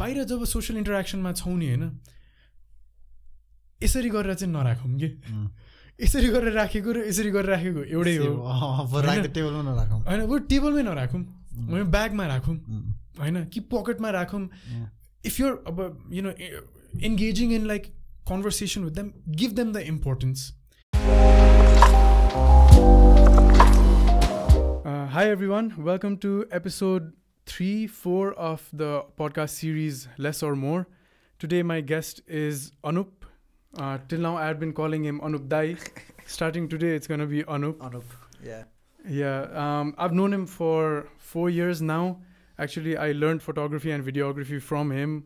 बाहिर जब सोसियल इन्टरेक्सनमा छौँ नि होइन यसरी गरेर चाहिँ नराखौँ कि। यसरी गरेर राखेको र यसरी गरेर राखेको एउटै हो। टेबलमा नराखौँ। होइन बरु टेबलमै नराखौँ। होइन ब्यागमा राखौँ। होइन कि पकेटमा राखौँ। इफ युर अब you know engaging in like conversation with them give them the importance Hi everyone, welcome to episode 3 4 of the podcast series Less or More. Today, my guest is Anup. Uh, till now, I had been calling him Anup Dai. Starting today, it's going to be Anup. Anup, yeah. Yeah, um, I've known him for four years now. Actually, I learned photography and videography from him.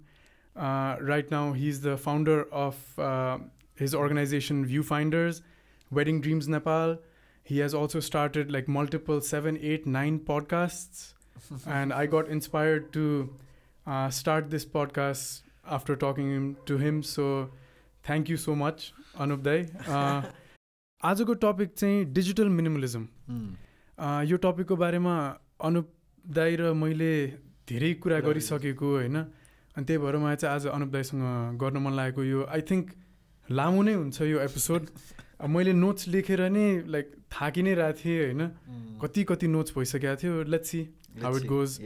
Uh, right now, he's the founder of uh, his organization Viewfinders, Wedding Dreams Nepal. He has also started like multiple seven, eight, nine podcasts. and I got inspired to uh, start this podcast after talking to him. So thank you so much Anup दाई आजको topic चाहिँ digital minimalism यो टपिकको बारेमा अनुप दाई र मैले धेरै कुरा गरिसकेको होइन। अनि त्यही भएर मलाई चाहिँ आज अनुप दाईसँग गर्न मन लागेको यो आई थिङ्क लामो नै हुन्छ यो एपिसोड मैले नोट्स लेखेर नै लाइक थाकि नै रहेको थिएँ होइन? कति कति नोट्स भइसकेको थियो? Let's see how it goes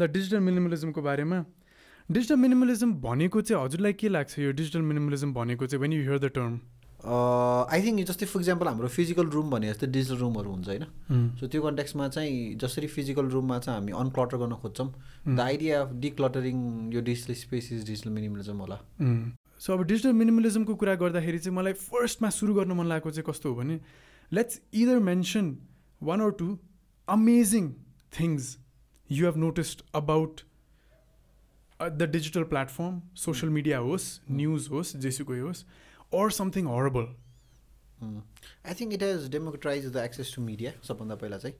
the digital मिनिमलिजमको बारेमा। डिजिटल मिनिमलिजम भनेको चाहिँ हजुरलाई के लाग्छ यो डिजिटल मिनिमलिजम भनेको चाहिँ when you hear the term I think जस्तै फर इक्जाम्पल हाम्रो फिजिकल रुम भने जस्तै डिजिटल रुमहरू हुन्छ होइन? सो त्यो कन्टेक्समा चाहिँ जसरी फिजिकल रुममा चाहिँ हामी अनक्लटर गर्न खोज्छौँ द आइडिया अफ डिक्लटरिङ यो digital space is digital minimalism होला। सो अब डिजिटल मिनिमलिजमको कुरा गर्दाखेरि चाहिँ मलाई फर्स्टमा सुरु गर्न मन लागेको चाहिँ कस्तो हो भने let's either mention one or two amazing things you have noticed about the digital platform social media होस् न्युज होस् जेसुकै होस् or something horrible I think it has democratize the access to media सबभन्दा पहिला चाहिँ।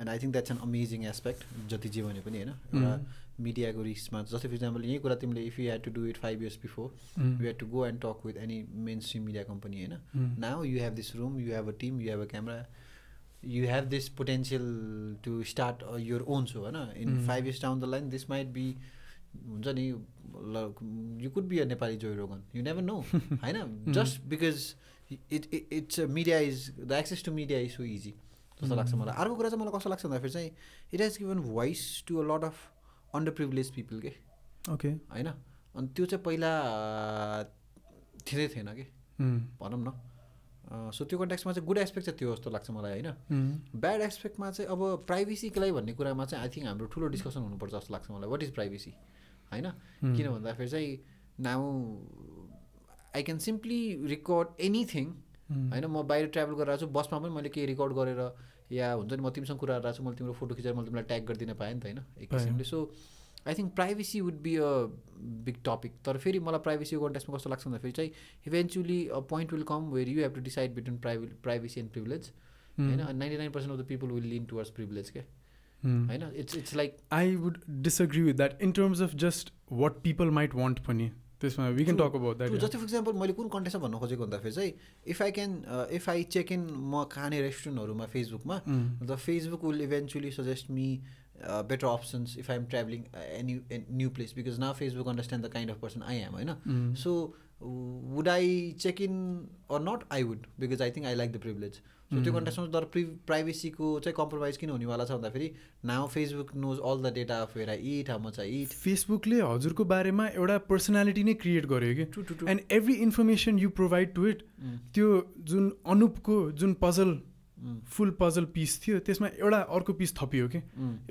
And I think that's an amazing aspect जति जे भने पनि होइन। एउटा मिडियाको रिसमा जस्तै फर इक्जाम्पल यही कुरा तिमीले if you had to do it five years before you had to go and talk with any mainstream media company होइन। Now you have this room you have a team you have a camera you have this potential to start your own so होइन। In five years down the line this might be हुन्छ नि you could be a Nepali Joe Rogan you never know होइन। Just because it it's media is the access to media is so easy जस्तो लाग्छ मलाई अर्को कुरा चाहिँ मलाई कस्तो लाग्छ भन्दाखेरि चाहिँ it has given voice to a lot of under privilege people के ओके होइन अनि त्यो चाहिँ पहिला थिँदै थिएन कि भनौँ न सो त्यो कन्ट्याक्समा चाहिँ गुड एस्पेक्ट चाहिँ त्यो जस्तो लाग्छ मलाई होइन ब्याड एस्पेक्टमा चाहिँ अब प्राइभेसीको लागि भन्ने कुरामा चाहिँ आई थिङ्क हाम्रो ठुलो डिस्कसन हुनुपर्छ जस्तो लाग्छ मलाई वाट इज प्राइभेसी होइन किन भन्दाखेरि चाहिँ now I can simply record anything होइन म बाहिर ट्राभल गरेर छु बसमा पनि मैले केही रेकर्ड गरेर या हुन्छ नि म तिमीसँग कुरा गरेर छु मैले तिम्रो फोटो खिचेर मैले तिमीलाई ट्याग गरिदिन पाएँ नि त होइन? एक किसिमले so I think privacy would be a big topic तर फेरि मलाई प्राइभेसीको कन्टेक्समा कस्तो लाग्छ भन्दाखेरि चाहिँ eventually a point will come where you have to decide between priva privacy and privilege होइन? Ninety nine percent of the people will lean towards privilege के होइन? It's it's like I would disagree with that in terms of just what people might want पनि. त्यसमा we can talk about that जस्तै for example मैले कुन कन्टेक्समा भन्न खोजेको भन्दाखेरि चाहिँ if I can if I check in म खाने रेस्टुरेन्टहरूमा फेसबुकमा the Facebook will eventually suggest me better options if I am travelling any new place because now Facebook understand the kind of person I am होइन? So would I check in or not I would because I think I like the privilege so त्यो कन्टेक्समा तर pre प्राइभेसीको चाहिँ compromise किन हुनेवाला छ भन्दाखेरि now Facebook knows all the data of where I eat how much I eat फेसबुकले हजुरको बारेमा एउटा पर्सनालिटी नै क्रिएट गर्यो कि? And every information you provide to it त्यो जुन अनुपको जुन पजल फुल पजल पिस थियो त्यसमा एउटा अर्को पिस थपियो कि?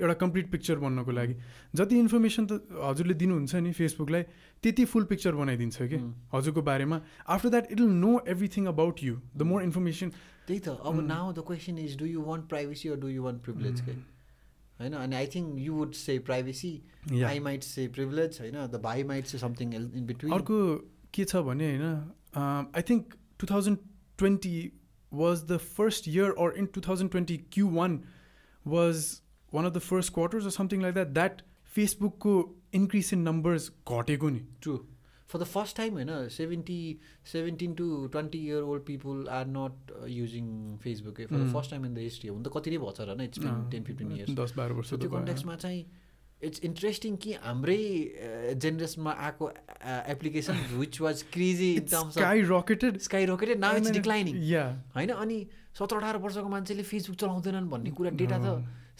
एउटा कम्प्लिट पिक्चर बन्नको लागि। जति इन्फर्मेसन त हजुरले दिनुहुन्छ नि फेसबुकलाई त्यति फुल पिक्चर बनाइदिन्छ कि? हजुरको बारेमा। After that it will know everything about you the more information त्यही त। अब now the question is do you want privacy or do you want privilege के होइन अनि I think you would say privacy I might say privilege होइन the भाइ might say something in between अर्को के छ भने होइन I think two thousand twenty was the first year or in 2020 q1 was one of the first quarters or something like that that facebook ko increase in numbers घटेको नि। True for the first time होइन seventy seventeen to twenty year old people are not using Facebook for the first time in the history हुन त कति नै भएको छ र इट्स टेन फिफ्टिन इयर्स दस बाह्र वर्ष त्यो कन्टेक्समा चाहिँ इट्स इन्ट्रेस्टिङ कि हाम्रै जेनेरेसनमा आएको application which was crazy in terms skyrocketed skyrocketed now it's declining होइन? अनि सत्र अठार वर्षको मान्छेले फेसबुक चलाउँदैनन् भन्ने कुरा डेटा त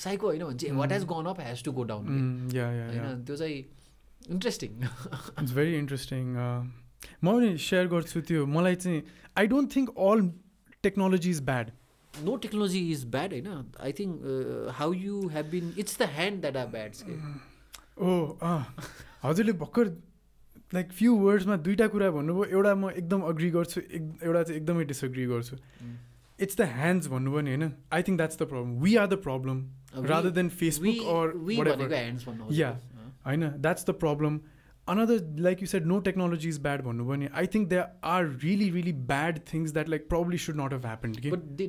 साइको होइन? भने चाहिँ what has gone up has to go down होइन? त्यो चाहिँ इन्ट्रेस्टिङ इट्स भेरी इन्ट्रेस्टिङ म पनि सेयर गर्छु त्यो मलाई चाहिँ I don't think all technology is bad no technology is bad होइन I think how you have been it's the hand that are bad ओ हजुरले भर्खर लाइक फ्यु वर्ड्समा दुइटा कुरा भन्नुभयो एउटा म एकदम अग्री गर्छु एक एउटा चाहिँ एकदमै डिसअग्री गर्छु. इट्स द ह्यान्ड्स भन्नुभयो नि होइन? I think that's the problem we are the problem rather than Facebook or yeah होइन that's the problem another like you said no technology is bad i think there are really really bad things that like probably should not have happened okay? but they,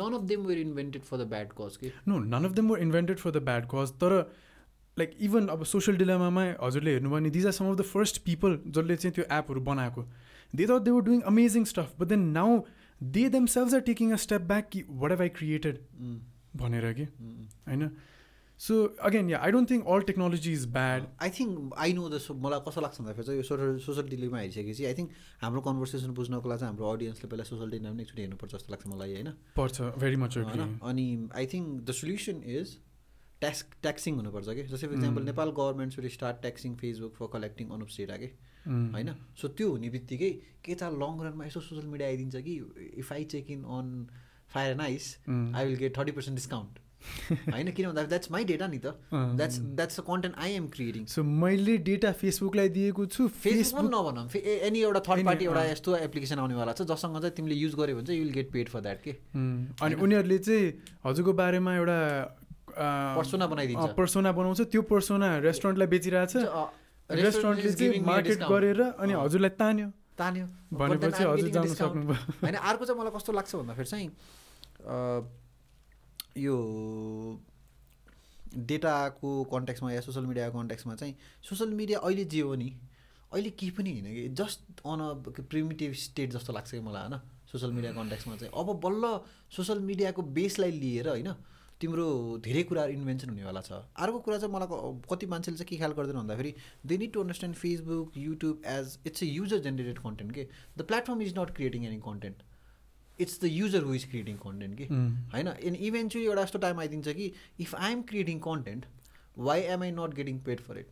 none of them were invented for the bad cause okay? no none of them were invented for the bad cause तर like even अब social डिलेमामा हजुरले हेर्नुभयो भने these are some of the first people जसले चाहिँ त्यो एपहरू बनाएको they thought they were doing amazing stuff but then now they themselves are taking a step back कि वाट एभ आई क्रिएटेड भनेर कि होइन so again yeah I don't think all technology is bad I think I know the मलाई कस्तो लाग्छ भन्दाखेरि चाहिँ यो सोसल सोसल डिलेमा हेरिसकेपछि आई थिङ्क हाम्रो कन्भर्सेसन बुझ्नको लागि चाहिँ हाम्रो अडियन्सले पहिला सोसल डिलेमा पनि एकचोटि हेर्नुपर्छ जस्तो लाग्छ मलाई होइन? पर्छ भेरी मच होइन? अनि I think the solution is tax taxing हुनुपर्छ कि जस्तै for example Nepal government should start taxing Facebook for collecting Anup data कि होइन? सो त्यो हुने बित्तिकै के त लङ रनमा यसो सोसियल मिडिया आइदिन्छ कि if I check in on Fire and Ice I will get thirty percent discount होइन किन भन्दा द्याट्स माई डेटा नि त। That's that's the content I am creating so मैले डेटा फेसबुकलाई दिएको छु। फेसबुक नभनौँ। एनी एउटा थर्ड पार्टी एउटा यस्तो एप्लिकेसन आउनेवाला छ जससँग चाहिँ तिमीले युज गर्यो भने चाहिँ you'll get paid for that के? अनि उनीहरूले चाहिँ हजुरको बारेमा एउटा पर्सोना बनाइदिन्छ। पर्सोना बनाउँछ। त्यो पर्सोना रेस्टुरेन्टलाई बेचिरहेछ। रेस्टुरेन्टले चाहिँ मार्केट गरेर अनि हजुरलाई तान्यो। तान्यो। भनेपछि हजुर जानु सक्नुभयो। होइन अर्को चाहिँ मलाई कस्तो लाग्छ भन्दाखेरि चाहिँ यो डेटाको कन्ट्याक्समा या सोसियल मिडियाको कन्ट्याक्समा चाहिँ सोसियल मिडिया अहिले जे हो नि अहिले केही पनि होइन कि just on a primitive state जस्तो लाग्छ कि मलाई होइन? सोसियल मिडिया कन्ट्याक्समा चाहिँ। अब बल्ल सोसियल मिडियाको बेसलाई लिएर होइन तिम्रो धेरै कुराहरू इन्भेन्सन हुनेवाला छ। अर्को कुरा चाहिँ मलाई कति मान्छेले चाहिँ के ख्याल गर्दैन भन्दाखेरि they need to understand Facebook YouTube as it's a user generated content के the platform is not creating any content it's the user who is creating content कि होइन इन इभेन्चुली एउटा यस्तो टाइम आइदिन्छ कि if I am creating content why am I not getting paid for it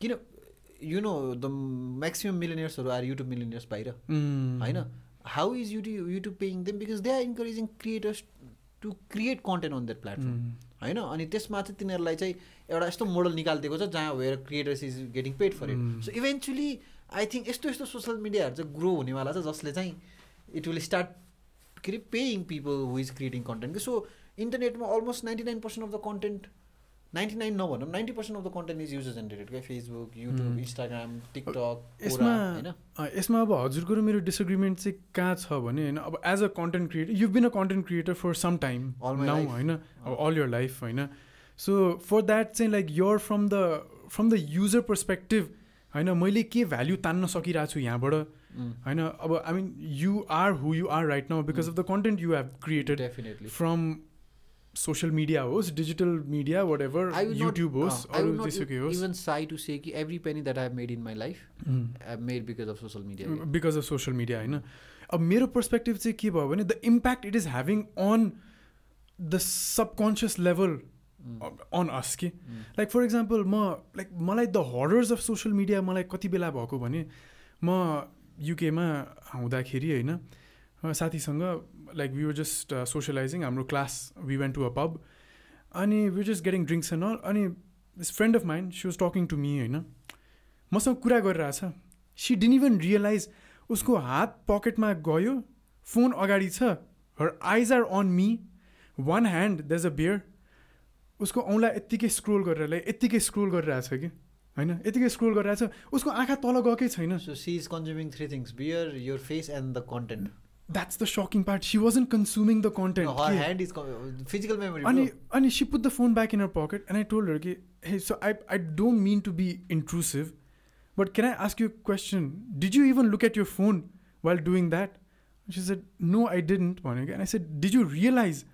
किन you know the maximum मिलिनियर्सहरू are YouTube millionaires बाहिर होइन how is YouTube YouTube paying them because they are encouraging creators to create content on that platform होइन अनि त्यसमा चाहिँ तिनीहरूलाई चाहिँ एउटा यस्तो मोडल निकालिदिएको छ जहाँ where creators is getting paid for it so eventually I think यस्तो यस्तो सोसियल मिडियाहरू चाहिँ ग्रो हुनेवाला छ जसले चाहिँ इट विल स्टार्ट के are paying people who is creating content so इन्टरनेटमा almost ninety nine percent of the content ninety nine नभनौँ ninety percent of the content is user generated क्या फेसबुक युट्युब इन्स्टाग्राम टिकटक यसमा होइन? यसमा अब हजुरको मेरो डिसएग्रिमेन्ट चाहिँ कहाँ छ भने होइन अब as a content creator you been a content creator for some time now होइन? अब अल यर लाइफ होइन? सो फर द्याट चाहिँ like your from the from the user perspective होइन? मैले के भ्याल्यु तान्न सकिरहेको छु यहाँबाट? होइन अब I mean you are who you are right now because of the content you have created from social media होस् digital media whatever YouTube होस् अरू जेसुकै होस् इभन साई टु से कि every penny that I made in my life I made because of social media because of social media होइन अब मेरो perspective चाहिँ के भयो भने the impact it is having on the subconscious level on us कि like for example म like मलाई the horrors of social media मलाई कति बेला भएको भने म युकेमा हुँदाखेरि होइन साथीसँग like we were just socializing हाम्रो class we went to a pub अनि we just getting drinks and all अनि this friend of mine she was talking to me होइन। मसँग कुरा गरिरहेछ। सी डिन इभन रियलाइज उसको हात पकेटमा गयो फोन अगाडि छ her eyes are on me one hand the is a beer उसको औँला यत्तिकै स्क्रोल गरेर यत्तिकै स्क्रोल गरिरहेछ कि। होइन? यतिकै स्क्रोल गरिरहेको छ उसको आँखा तल गएकै छैन। So she is consuming three things bear your face and the content that's the sucking part she wasn't consuming the content hand is physical memory अनि अनि she put the phone back in her pocket and I told her कि hey so I I don't mean to be intrusive but can I ask you question did you even look at your phone while doing that she said no I didn't भनेको and I said did you realise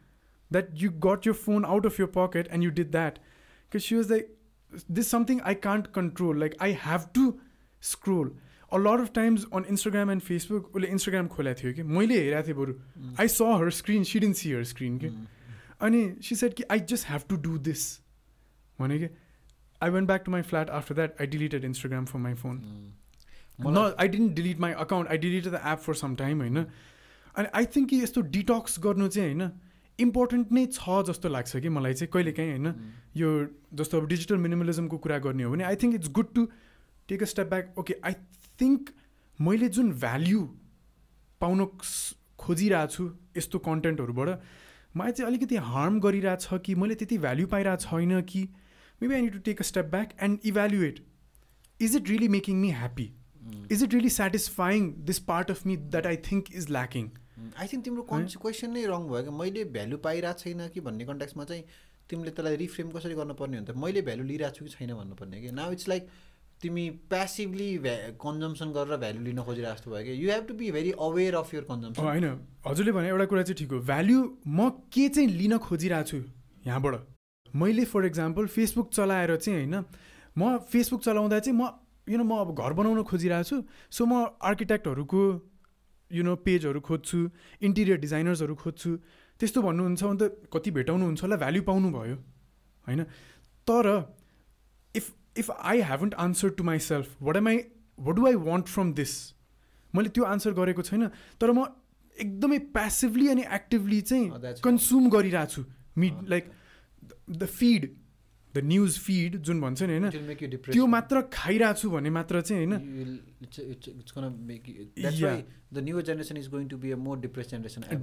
that you got your phone out of your pocket and you did that because she was like this something I can't control. Like I have to scroll. A lot of times on Instagram and Facebook, उसले Instagram खोलेको थियो कि? मैले हेरेको थिएँ बरु। I saw her screen she didn't she her screen कि? अनि सी सेट कि I just have to do this भने कि I went back to my flat after that I deleted Instagram for my phone न I didn't delete my account I deleted the app for some time होइन? अनि I think कि यस्तो detox गर्नु चाहिँ होइन? इम्पोर्टेन्ट नै छ जस्तो लाग्छ कि मलाई चाहिँ कहिले काहीँ होइन यो जस्तो अब डिजिटल मिनिमलिजमको कुरा गर्ने हो भने I think it's good to take a step back okay I think मैले जुन भ्याल्यु पाउन खोजिरहेको छु यस्तो कन्टेन्टहरूबाट मलाई चाहिँ अलिकति हार्म गरिरहेछ कि मैले त्यति भ्याल्यु पाइरहेको छैन कि maybe I need to take a step back and evaluate is it really making me happy is it really satisfying this part of me that I think is lacking I think तिम्रो question नै wrong भयो कि मैले value पाइरहेको छैन कि भन्ने कन्ट्याक्समा चाहिँ तिमीले त्यसलाई रिफ्रेम कसरी गर्नुपर्ने हो भने मैले भ्यालु लिइरहेको छु कि छैन भन्नुपर्ने कि नाउ इट्स लाइक तिमी प्यासिभली भ्या कन्जम्सन गरेर भ्यालु लिन खोजिरहेको जस्तो भयो कि you have to be very aware of your consumption होइन। हजुरले भने एउटा कुरा चाहिँ ठिक हो। भ्याल्यु म के चाहिँ लिन खोजिरहेको छु यहाँबाट? मैले फर इक्जाम्पल फेसबुक चलाएर चाहिँ होइन म फेसबुक चलाउँदा चाहिँ म यु नो म अब घर बनाउन खोजिरहेको छु। सो म आर्किटेक्टहरूको यु नो पेजहरू खोज्छु इन्टिरियर डिजाइनर्सहरू खोज्छु त्यस्तो भन्नुहुन्छ भने त कति भेटाउनुहुन्छ होला भ्याल्यु पाउनु भयो होइन? तर if if I haven't answer to myself what am I what do I want from this मैले त्यो आन्सर गरेको छैन तर म एकदमै प्यासिभली अनि एक्टिभली चाहिँ कन्ज्युम गरिरहेको छु me like the feed the news feed जुन भन्छ नि होइन? त्यो मात्र खाइरहेको छु भने मात्र चाहिँ होइन?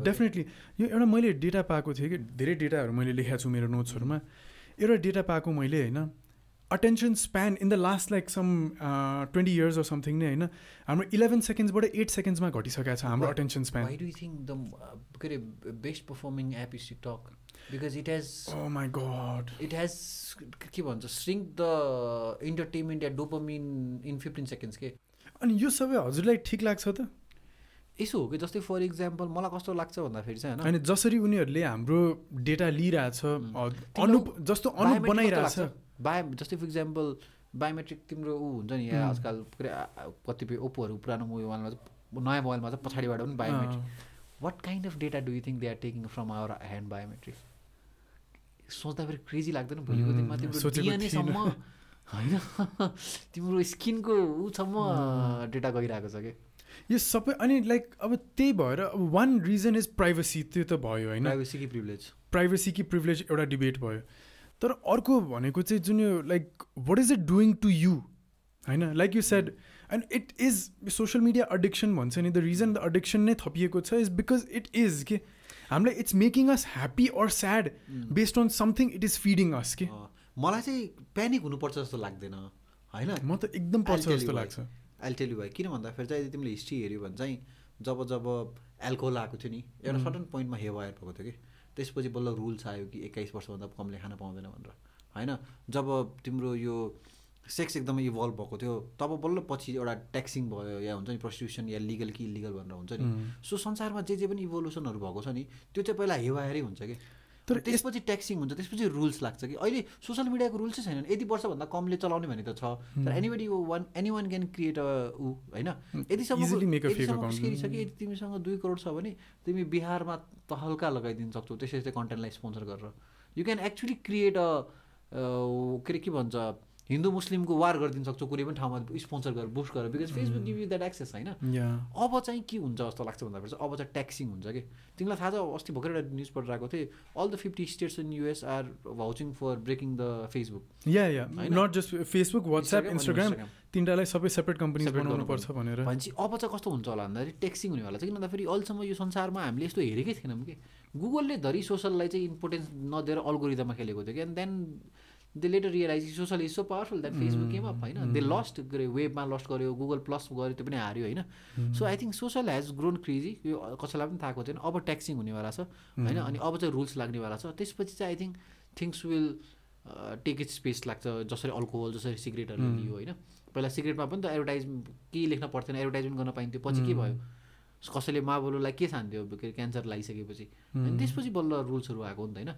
डेफिनेटली यो एउटा मैले डेटा पाएको थिएँ कि धेरै डेटाहरू मैले लेखाएको छु मेरो नोट्सहरूमा एउटा डेटा पाएको मैले होइन? Attention span in the last like some twenty years or something नै होइन? हाम्रो इलेभेन सेकेन्ड्सबाट एट सेकेन्ड्समा घटिसकेको छ हाम्रो अटेन्सन स्प्यान के अरे best performing app is TikTok because it has my god it has के भन्छ स्रिङ्क द इन्टरटेनमेन्ट या डोपोमिन इन फिफ्टिन सेकेन्ड्स के? अनि यो सबै हजुरलाई ठिक लाग्छ त? यसो हो कि जस्तै फर इक्जाम्पल मलाई कस्तो लाग्छ भन्दाखेरि चाहिँ होइन? जसरी उनीहरूले हाम्रो डेटा लिइरहेछ अनुप जस्तो अनुप बनाइरहेछ। बायो जस्तै फर इक्जाम्पल बायोमेट्रिक तिम्रो ऊ हुन्छ नि यहाँ आजकल कतिपय ओप्पोहरू पुरानो मोबाइलमा चाहिँ नयाँ मोबाइलमा चाहिँ पछाडिबाट पनि biometric what kind of data do you think they are taking from our hand biometric सोच्दाखेरि क्रेजी लाग्दैन भोलिको दिनमा तिम्रो डिएनएसम्म होइन? तिम्रो स्किनको उसम्म डेटा गइरहेको छ कि? यो सबै अनि लाइक अब त्यही भएर अब वान रिजन इज प्राइभेसी त्यो त भयो होइन? प्राइभेसी कि प्रिभिलेज प्राइभेसी कि प्रिभिलेज एउटा डिबेट भयो। तर अर्को भनेको चाहिँ जुन यो like what is it doing to you होइन like you said and it is social media addiction भन्छ नि द रिजन द अडिक्सन नै थपिएको छ इज बिकज इट इज के? हामीलाई it's making us happy or sad based on something it is feeding us कि? मलाई चाहिँ प्यानिक हुनुपर्छ जस्तो लाग्दैन होइन? म त एकदम पर्छ जस्तो लाग्छ। एलटेली भयो किन भन्दाखेरि चाहिँ तिमीले हिस्ट्री हेऱ्यो भने चाहिँ जब जब एल्कोहल आएको थियो नि एउटा सर्टन पोइन्टमा हेवायर भएको थियो कि? त्यसपछि बल्ल रुल्स आयो कि एक्काइस वर्षभन्दा कमले खान पाउँदैन भनेर। होइन? जब तिम्रो यो सेक्स एकदमै इभल्भ भएको थियो तब बल्ल पछि एउटा ट्याक्सिङ भयो या हुन्छ नि प्रस्टिट्युसन या लिगल कि इलिगल भनेर हुन्छ नि। सो संसारमा जे जे पनि इभोल्युसनहरू भएको छ नि त्यो चाहिँ पहिला हेवाएरै हुन्छ कि? तर त्यसपछि ट्याक्सिङ हुन्छ त्यसपछि रुल्स लाग्छ कि? अहिले सोसियल मिडियाको रुल्सै छैन यति वर्षभन्दा कमले चलाउने भने त छ तर anybody one anyone can create a ऊ होइन? यतिसम्म छ कि यदि तिमीसँग दुई करोड छ भने तिमी बिहारमा त हल्का लगाइदिन सक्छौ त्यसरी कन्टेन्टलाई स्पोन्सर गरेर। You can actually create a के अरे के भन्छ? हिन्दू मुस्लिमको वार गरिदिनु सक्छौ कुनै पनि ठाउँमा स्पोन्सर गरेर बुस्ट गरेर because Facebook give you that access होइन? अब चाहिँ के हुन्छ जस्तो लाग्छ भन्दाखेरि चाहिँ अब चाहिँ ट्याक्सिङ हुन्छ कि? तिमीलाई थाहा छ अस्ति भर्खर एउटा न्युज पढेर आएको थिएँ all the fifty states in US are vouching for breaking the Facebook yeah yeah not just Facebook WhatsApp Instagram तिनवटालाई सबै सेपरेट कम्पनी बनाउनु पर्छ भनेर। भनेपछि अब चाहिँ कस्तो हुन्छ होला भन्दाखेरि ट्याक्सिङ हुनेवाला चाहिँ किन भन्दाखेरि अहिलेसम्म यो संसारमा हामीले यस्तो हेरेकै थिएनौँ कि? गुगलले धरि सोसललाई चाहिँ इम्पोर्टेन्स नदिएर अल्गोरिदममा खेलेको थियो कि? And then they later realise social is so powerful that Facebook came up होइन? दे लस्ट गरे वेबमा लस्ट गर्यो गुगल प्लस गऱ्यो त्यो पनि हार्यो होइन? So I think social has grown crazy यो कसैलाई पनि थाहा थिएन अब ट्याक्सिङ हुनेवाला छ होइन? अनि अब चाहिँ रुल्स लाग्नेवाला छ। त्यसपछि चाहिँ I think things will take it space लाग्छ जसरी अल्कोहल जसरी सिगरेटहरू लियो होइन? पहिला सिगरेटमा पनि त एडभर्टाइज केही लेख्न पर्थेन एडभर्टाइजमेन्ट गर्न पाइन्थ्यो। पछि के भयो? कसैले माबोलोलाई के छान्थ्यो क्यान्सर लगाइसकेपछि अनि त्यसपछि बल्ल रुल्सहरू आएको नि त होइन?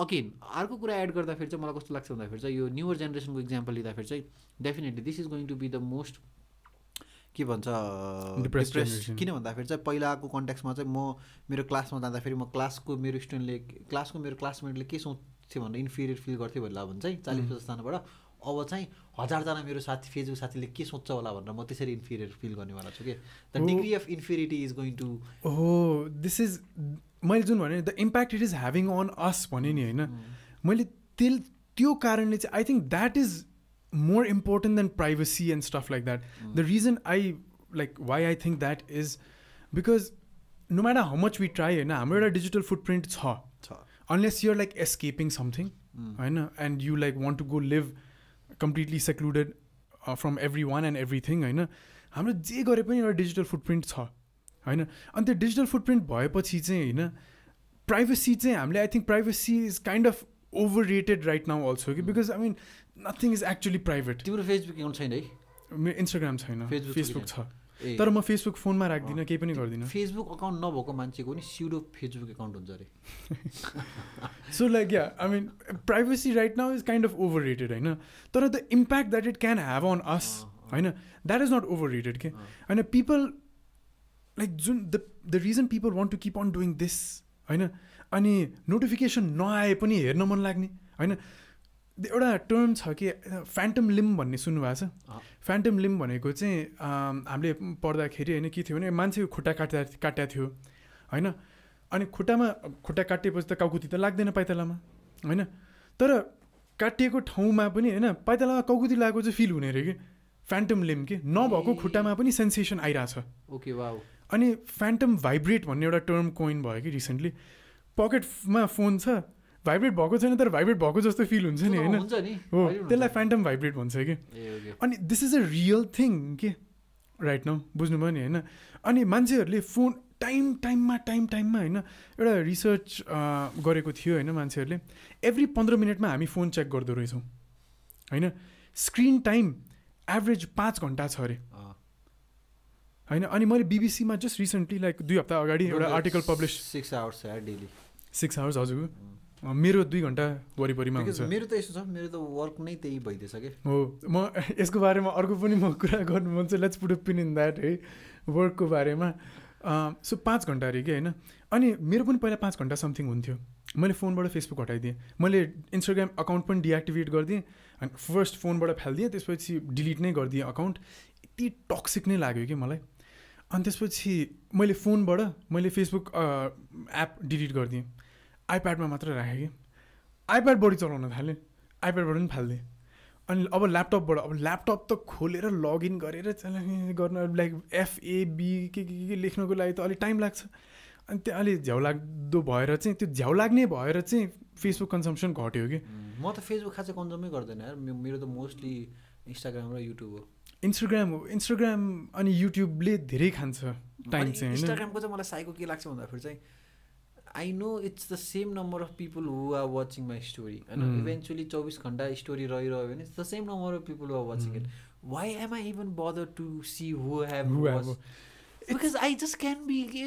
अगेन अर्को कुरा एड गर्दाखेरि चाहिँ मलाई कस्तो लाग्छ भन्दाखेरि चाहिँ यो न्युवर जेनेरेसनको इक्जाम्पल लिँदाखेरि चाहिँ definitely this is going to be the most के भन्छ डिप्रेस किन भन्दाखेरि चाहिँ पहिलाको कन्ट्याक्समा चाहिँ म मेरो क्लासमा जाँदाखेरि म क्लासको मेरो स्टुडेन्टले क्लासको मेरो क्लासमेटले के सोच्थ्यो भनेर इन्फिरियर फिल गर्थ्यो होला भने चाहिँ चालिस पचासजनाबाट अब चाहिँ हजारजना मेरो साथी फेसबुक साथीले के सोध्छ होला भनेर म त्यसरी इन्फिरियर फिल गर्नेवाला छु कि। The degree of inferiority is going to हो दिस इज मैले जुन भने the impact it is having on us भने नि होइन mm. मैले त्यस त्यो कारणले चाहिँ I think that is more important than privacy and stuff like that the reason I like why I think that is because no matter how much we try होइन हाम्रो एउटा mm. डिजिटल फुटप्रिन्ट छ। Unless you're like escaping something होइन and you like want to go live completely secluded from everyone and everything होइन हाम्रो जे गरे पनि एउटा डिजिटल फुटप्रिन्ट छ। होइन? अनि त्यो डिजिटल फुटप्रिन्ट भएपछि चाहिँ होइन प्राइभेसी चाहिँ हामीले I think privacy is kind of overrated right now also कि because I mean nothing is actually private तिम्रो फेसबुक एकाउन्ट छैन है? मेरो इन्स्टाग्राम छैन फेसबुक छ तर म फेसबुक फोनमा राख्दिनँ केही पनि गर्दिनँ। फेसबुक अकाउन्ट नभएको मान्छेको नि सिडो फेसबुक एकाउन्ट हुन्छ अरे। So like yeah I mean privacy right now is kind of overrated होइन? तर the impact that it can have on us होइन? That is not over rated के होइन पिपल लाइक जुन the the reason people want to keep on doing this होइन? अनि notification नआए पनि हेर्न मन लाग्ने होइन? एउटा टर्म छ कि फ्यान्टम लिम भन्ने सुन्नुभएको छ? फ्यान्टम लिम भनेको चाहिँ हामीले पढ्दाखेरि होइन के थियो भने मान्छेको खुट्टा काट्दा काट्या थियो होइन? अनि खुट्टामा खुट्टा काटिएपछि त काउकुती त लाग्दैन पाइतलामा होइन? तर काटिएको ठाउँमा पनि होइन पाइतलामा काउकुती लागेको चाहिँ फिल हुने अरे कि? फ्यान्टम लिम के? नभएको खुट्टामा पनि सेन्सेसन आइरहेछ। ओके वा अनि फ्यान्टम भाइब्रेट भन्ने एउटा टर्म कोइन भयो कि रिसेन्टली पकेटमा फोन छ भाइब्रेट भएको छैन तर भाइब्रेट भएको जस्तो फिल हुन्छ नि होइन? हो त्यसलाई फ्यान्टम भाइब्रेट भन्छ कि? अनि this is a real thing के? राइट नाउ बुझ्नुभयो नि होइन? अनि मान्छेहरूले फोन टाइम टाइममा टाइम टाइममा होइन? एउटा रिसर्च गरेको थियो होइन मान्छेहरूले। एभ्री पन्ध्र मिनटमा हामी फोन चेक गर्दो रहेछौँ होइन? स्क्रिन टाइम एभरेज पाँच घन्टा छ अरे। होइन अनि मैले बिबिसीमा जस्ट रिसेन्टली लाइक दुई हप्ता अगाडि एउटा article publish six hours daily six hours हजुर। मेरो दुई घन्टा वरिपरिमा हुन्छ। मेरो त यस्तो छ मेरो त वर्क नै त्यही भइदिएछ कि? हो। म यसको बारेमा अर्को पनि म कुरा गर्नु मन छ। Let's put pin in that है वर्कको बारेमा। सो पाँच घन्टा अरे कि होइन? अनि मेरो पनि पहिला पाँच घन्टा समथिङ हुन्थ्यो। मैले फोनबाट फेसबुक हटाइदिएँ। मैले इन्स्टाग्राम अकाउन्ट पनि डिएक्टिभेट गरिदिएँ। अनि फर्स्ट फोनबाट फालिदिएँ त्यसपछि डिलिट नै गरिदिएँ अकाउन्ट यति टक्सिक नै लाग्यो कि मलाई। अनि त्यसपछि मैले फोनबाट मैले फेसबुक एप डिलिट गरिदिएँ। आइप्याडमा मात्र राखेँ कि। आइप्याड बढी चलाउन थालेँ। आइप्याडबाट पनि फालिदिएँ। अनि अब ल्यापटपबाट अब ल्यापटप त खोलेर लगइन गरेर गर्न लाइक एफएबी के के के लेख्नको लागि त अलिक टाइम लाग्छ। अनि त्यो अलिक झ्याउ लाग्दो भएर चाहिँ त्यो झ्याउ लाग्ने भएर चाहिँ फेसबुक कन्जम्सन घट्यो कि। म त फेसबुक खासै कन्जमै गर्दैन मेरो त मोस्टली इन्स्टाग्राम र युट्युब हो। इन्स्टाग्राम हो इन्स्टाग्राम अनि युट्युबले धेरै खान्छ टाइम चाहिँ इन्स्टाग्रामको चाहिँ मलाई साइको के लाग्छ भन्दाखेरि चाहिँ I know it's the same number of people who are watching my story होइन? इभेन्चुली चौबिस घन्टा स्टोरी रहिरह्यो भने it's the same number of people who are watching it why am I even bother to see who have because I just can be के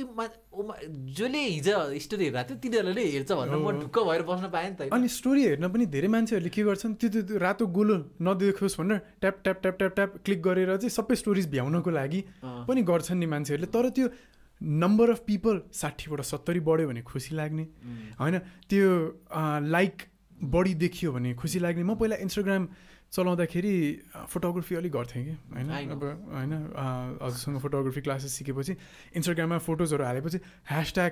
जसले हिजो story हेरेको थियो तिनीहरूले नै हेर्छ भनेर म ढुक्क भएर बस्न पाएँ नि त अनि स्टोरी हेर्न पनि धेरै मान्छेहरूले के गर्छन् त्यो त्यो रातो गोलो नदेखोस् भनेर tap tap tap tap tap click गरेर चाहिँ सबै स्टोरिज भ्याउनको लागि पनि गर्छन् नि मान्छेहरूले। तर त्यो नम्बर अफ पिपल साठीबाट सत्तरी बढ्यो भने खुसी लाग्ने। होइन त्यो लाइक बढी देखियो भने खुसी लाग्ने। म पहिला इन्स्टाग्राम चलाउँदाखेरि फोटोग्राफी अलिक गर्थेँ कि होइन? अब होइन हजुरसँग फोटोग्राफी क्लासेस सिकेपछि इन्स्टाग्राममा फोटोजहरू हालेपछि ह्यासट्याग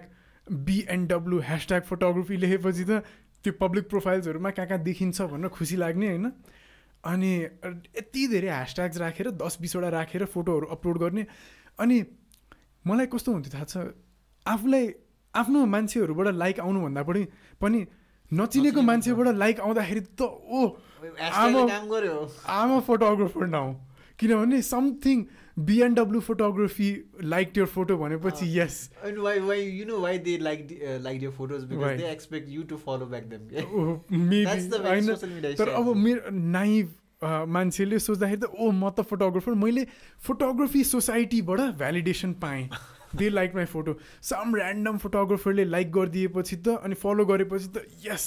बिएनडब्लु ह्यासट्याग फोटोग्राफी लेखेपछि त त्यो पब्लिक प्रोफाइल्सहरूमा कहाँ कहाँ देखिन्छ भनेर खुसी लाग्ने होइन? अनि यति धेरै ह्यासट्याग्स राखेर दस बिसवटा राखेर फोटोहरू अपलोड गर्ने। अनि मलाई कस्तो हुन्थ्यो थाहा छ? आफूलाई आफ्नो मान्छेहरूबाट लाइक आउनुभन्दा पनि पनि नचिनेको मान्छेबाट लाइक आउँदाखेरि त ओ आमा फोटोग्राफर नाउ किनभने समथिङ बिएनडब्लु फोटोग्राफी लाइक त्यो फोटो भनेपछि यस तर अब मेरो नाइभ मान्छेले सोच्दाखेरि त ओ म त फोटोग्राफर मैले फोटोग्राफी सोसाइटीबाट भ्यालिडेसन पाएँ। They like my photo some random फोटोग्राफरले like गरिदिएपछि त अनि फलो गरेपछि त यस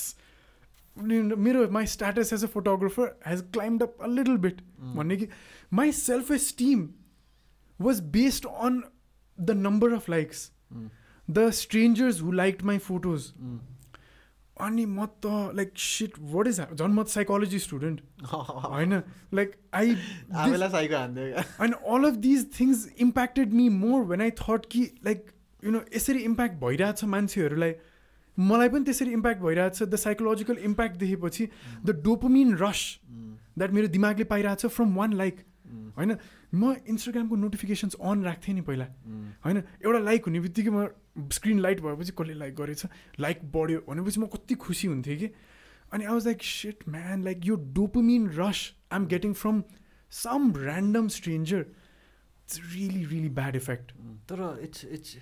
मेरो my status as a photographer has climbed up a little bit भन्ने कि myself esteem was based on the number of likes the strangers who like my photos अनि म त लाइक सिट वाट इज झन् म त साइकोलोजी स्टुडेन्ट होइन like I and all of these things impacted me more when I thought कि like you know यसरी impact भइरहेछ मान्छेहरूलाई मलाई पनि त्यसरी इम्प्याक्ट भइरहेछ द साइकोलोजिकल इम्प्याक्ट देखेपछि द डोपोमिन रस द्याट मेरो दिमागले पाइरहेछ फ्रम वान लाइक होइन? म इन्स्टाग्रामको नोटिफिकेसन्स अन राख्थेँ नि पहिला। होइन? एउटा लाइक हुने बित्तिकै म स्क्रिन लाइट भएपछि कसले लाइक गरेछ? लाइक बढ्यो भनेपछि म कति खुसी हुन्थेँ कि? अनि I was like shit man like यो dopamine rush I am getting from some random stranger it's really really bad effect तर it's it's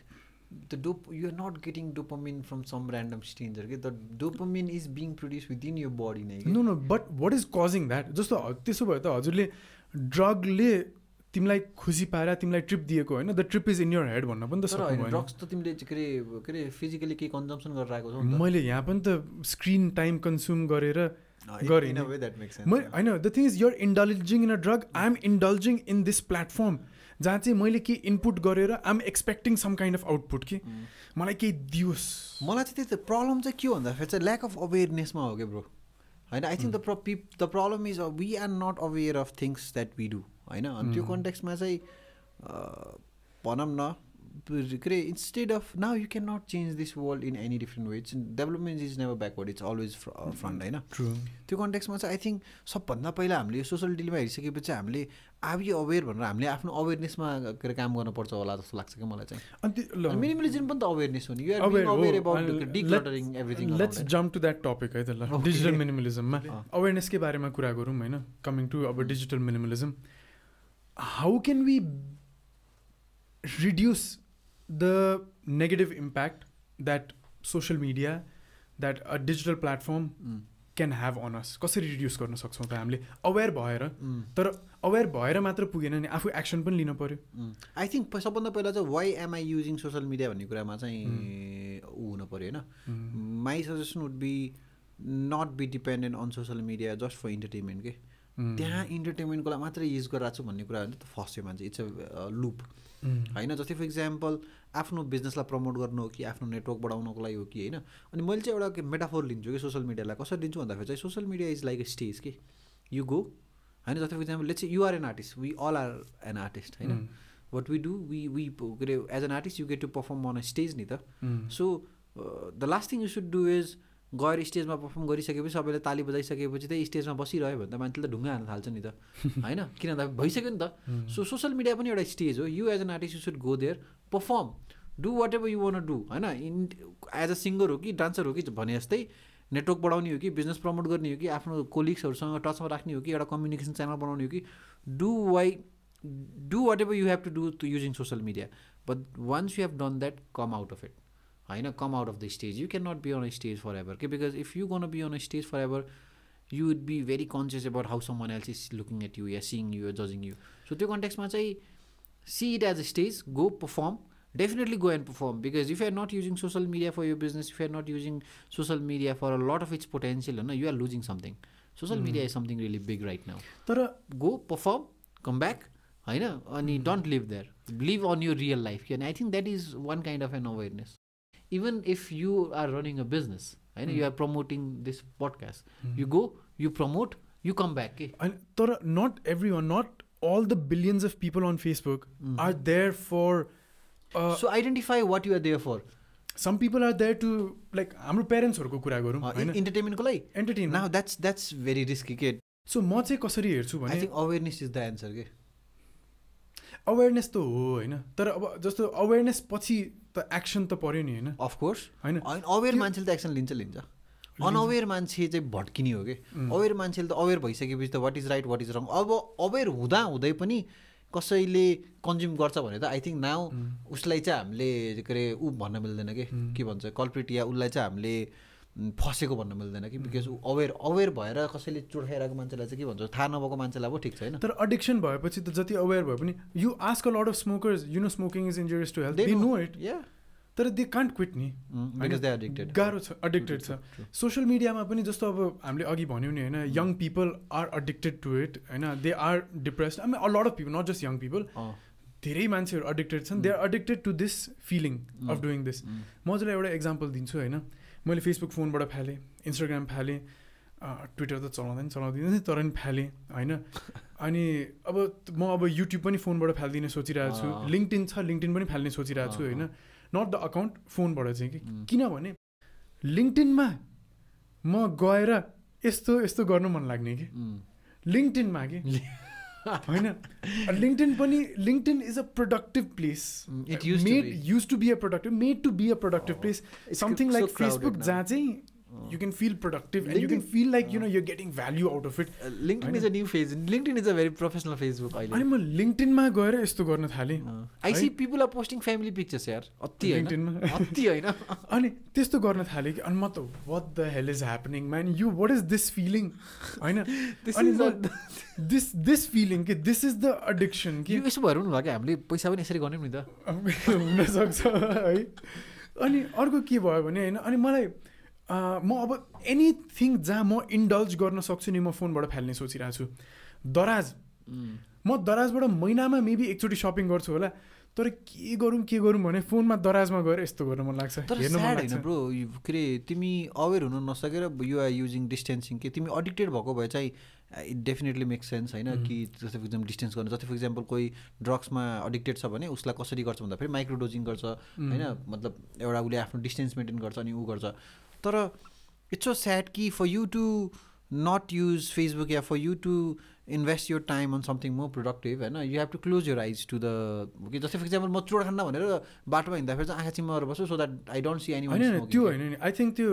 the dope you are not getting dopamine from some random stranger कि the dopamine is being produce within यो body नै no no but what is causing that जस्तो त्यसो भयो त हजुरले ड्रगले तिमीलाई खुसी पाएर तिमीलाई ट्रिप दिएको होइन? The trip is in your head भन्न पनि त ड्रग्स त तिमीले के अरे के अरे फिजिकली केही कन्जम्सन गरेर आएको छौ मैले यहाँ पनि त स्क्रिन टाइम कन्ज्युम गरेर गरेँ होइन the thing is you're indulging in a drug I am indulging in this platform जहाँ चाहिँ मैले केही इनपुट गरेर I am expecting some kind of output कि मलाई केही दियोस्। मलाई चाहिँ त्यही त प्रब्लम चाहिँ के भन्दाखेरि चाहिँ ल्याक अफ अवेरनेसमा हो कि ब्रो होइन आई थिङ्क द प्र पिप the problem is we are not aware of things that we do होइन अनि त्यो कन्टेक्समा चाहिँ भनौँ न के अरे instead of now you can not change this world in any different way it's development is never backward it's always front होइन त्यो कन्टेक्समा चाहिँ आई थिङ्क सबभन्दा पहिला हामीले यो सोसियल डिलमा हेरिसकेपछि हामीले आब यो अवेर भनेर हामीले आफ्नो अवेरनेसमा के अरे काम गर्नुपर्छ होला जस्तो लाग्छ कि मलाई चाहिँ। मिनिमलिजम पनि त अवेरनेस हो नि। Aware about everything let's jump to that topic है त ल। डिजिटल मिनिमलिजममा अवेरनेसकै बारेमा कुरा गरौँ होइन? कमिङ टु अब digital minimalism how can we reduce the negative impact that social media that a digital platform mm. Can have on us कसरी reduce गर्न सक्छौँ त हामीले? अवेर भएर। तर अवेर भएर मात्र पुगेन नि आफू एक्सन पनि लिनु पऱ्यो आई थिङ्क सबभन्दा पहिला चाहिँ why am I using social media भन्ने कुरामा चाहिँ ऊ हुनु पऱ्यो होइन? My suggestion would be not be dependent on social media just for entertainment के त्यहाँ इन्टरटेनमेन्टको लागि मात्रै युज गरिरहेको छु भन्ने कुरा त फस्यो मान्छे। इट्स अ लुप होइन जस्तै फर इक्जाम्पल आफ्नो बिजनेसलाई प्रमोट गर्नु हो कि आफ्नो नेटवर्क बढाउनको लागि हो कि होइन अनि मैले चाहिँ एउटा मेटाफोर लिन्छु कि सोसियल मिडियालाई कसरी लिन्छु भन्दाखेरि चाहिँ social media is like a stage कि? यु गो होइन जस्तै for example let's you're an artist we all are an artist होइन। What we do we we के अरे as an artist you get to perform on a stage नि त। So the last thing you should do is गएर स्टेजमा perform गरिसकेपछि सबैले ताली बजाइसकेपछि त्यही स्टेजमा बसिरह्यो भने त मान्छेले त ढुङ्गा हाल्न थाल्छ नि त। होइन? किन भन्दा भइसक्यो नि त। सो सोसियल मिडिया पनि एउटा स्टेज हो। You as an artist you should go there perform do what ever you want do होइन? इन एज अ सिङ्गर हो कि डान्सर हो कि भने जस्तै नेटवर्क बढाउने हो कि बिजनेस प्रमोट गर्ने हो कि आफ्नो कोलिग्सहरूसँग टचमा राख्ने हो कि एउटा कम्युनिकेसन च्यानल बनाउने हो कि do why do what ever you have to do to using social media but once you have done that come out of it होइन come out of the stage you can not be on a stage for ever के because if you go be on a stage for ever you would be very conscious about how अनासिस looking at you या seeing you या जजिङ you so त्यो कन्टेक्स्टमा चाहिँ see it as a stage go perform definitely go and perform because you are not using social media for your business you are not using social media for a lot of its potential होइन you are losing something social media is something really big right now तर go perform come back होइन अनि don't leave there live on your real life क्या I think that is one kind of an awareness even if you are running a business होइन you are promoting this podcast you go you promote you come back के तर not every one not all the billions of people on Facebook are there for so identify what you're there for some people are there to like हाम्रो पेरेन्ट्सहरूको कुरा गरौँ इन्टरटेनमेन्टको लागि entertain now that's that's very risky के so म चाहिँ कसरी हेर्छु भने अवेरनेस इज द एन्सर के अवेरनेस त हो होइन? तर अब जस्तो अवेरनेस पछि त एक्सन त पऱ्यो नि होइन। अफकोर्स होइन। अवेर मान्छेले त एक्सन लिन्छ लिन्छ। अनअवेर मान्छे चाहिँ भट्किने हो कि। अवेर मान्छेले त अवेर भइसकेपछि त what is right what is wrong अब अवेर हुँदा हुँदै पनि कसैले कन्ज्युम गर्छ भने त आई थिङ्क नाउ उसलाई चाहिँ हामीले के अरे ऊ भन्न मिल्दैन कि। के भन्छ कल्प्रिट या उसलाई चाहिँ हामीले फसेको भन्न मिल्दैन कि बिकज अवेर अवेर भएर कसैले चुडाइरहेको मान्छेलाई चाहिँ के भन्छ थाहा नभएको मान्छेलाई पो ठिक छैन तर एडिक्सन भएपछि त जति अवेर भए पनि you ask a lot of smokers you know smoking is injurious to health know it yeah तर दे कान्ट क्विट नि गाह्रो छ एडिक्टेड छ. सोसियल मिडियामा पनि जस्तो अब हामीले अघि भन्यौँ नि होइन young people are addicted to it होइन they are depressed I a lot of people not just young people धेरै मान्छेहरू एडिक्टेड छन्. They are addicted to this feeling of doing this म जसलाई एउटा इक्जाम्पल दिन्छु होइन। मैले फेसबुक फोनबाट फालेँ इन्स्टाग्राम फालेँ ट्विटर त चलाउँदैन चलाउँदिनँ तर पनि फालेँ होइन? अनि अब म अब युट्युब पनि फोनबाट फालिदिने सोचिरहेको छु। लिङ्कटिन छ लिङ्कटिन पनि फाल्ने सोचिरहेको छु होइन? नट द अकाउन्ट फोनबाट चाहिँ कि। किनभने लिङ्कटिनमा म गएर यस्तो यस्तो गर्नु मन लाग्ने कि। लिङ्कटिनमा कि? होइन? लिङ्कटिन पनि LinkedIn is a productive place made use to be a productive made to be a productive place something like Facebook जहाँ चाहिँ you can feel productive LinkedIn, and you can feel like you know you're getting value out of it. Uh, linkedin is a new phase. Linkedin is a very professional facebook अहिले म लिङ्कटिनमा गएर यस्तो गर्न थालेँ। I see people are posting family pictures यार। अति लिङ्कटिनमा अति होइन। अनि त्यस्तो गर्न थालेँ कि अनि म त what the hell is happening man you what is this feeling होइन? दिस दिस फिलिङ कि दिस इज द एडिक्सन कि यसो भएर हुनु भयो कि हामीले पैसा पनि यसरी गर्यौँ नि त। हुनसक्छ है? अनि अर्को के भयो भने होइन अनि मलाई म अब एनिथिङ जहाँ म इन्डल्ज गर्न सक्छु नि म फोनबाट फाल्ने सोचिरहेको छु। दराज। म दराजबाट महिनामा मेबी एकचोटि सपिङ गर्छु होला। तर के गरौँ के गरौँ भने फोनमा दराजमा गएर यस्तो गर्नु मन लाग्छ। हेर्नु मन लाग्छ। ब्रो के अरे तिमी अवेर हुनु नसकेर युआर युजिङ डिस्टेन्सिङ कि तिमी अडिक्टेड भएको भए चाहिँ इट डेफिनेटली मेक्स सेन्स होइन कि जस्तै फर इक्जाम्पल डिस्टेन्स गर्नु जस्तै फर इक्जाम्पल कोही ड्रग्समा अडिक्टेड छ भने उसलाई कसरी गर्छ भन्दाखेरि माइक्रोडोजिङ गर्छ होइन? मतलब एउटा उसले आफ्नो डिस्टेन्स मेन्टेन गर्छ अनि ऊ गर्छ। तर इट्स सो स्याड कि for you to not use Facebook yeah for you to invest your time on something more productive होइन you have to close your eyes to the कि जस्तै फर इक्जाम्पल म चुरोट खान्न भनेर बाटोमा हिँड्दाखेरि चाहिँ आँखा चिम्माएर बस्छु so that I don't see any होइन त्यो होइन नि आई थिङ्क त्यो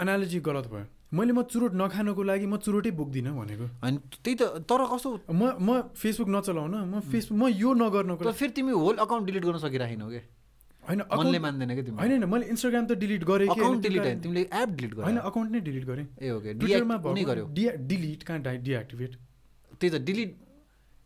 एनालोजी गलत भयो। मैले म चुरोट नखानको लागि म चुरोटै बोक्दिनँ भनेको। होइन त्यही त तर कस्तो? म म फेसबुक नचलाउन म फेसबुक म यो नगर्नको फेरि तिमी होल अकाउन्ट डिलिट गर्न सकिरहेनौ क्या होइन मनले मान्दैन कि तिमी होइन मैले इन्स्टाग्राम त डिलिट गरेँ अकाउन्ट डिलिट होइन तिमीले एप डिलिट गर्यो। होइन अकाउन्ट नै डिलिट गरेँ। ए ओके ट्विटरमा गर्यो। डिलिट कहाँ डिएक्टिभेट त्यही त डिलिट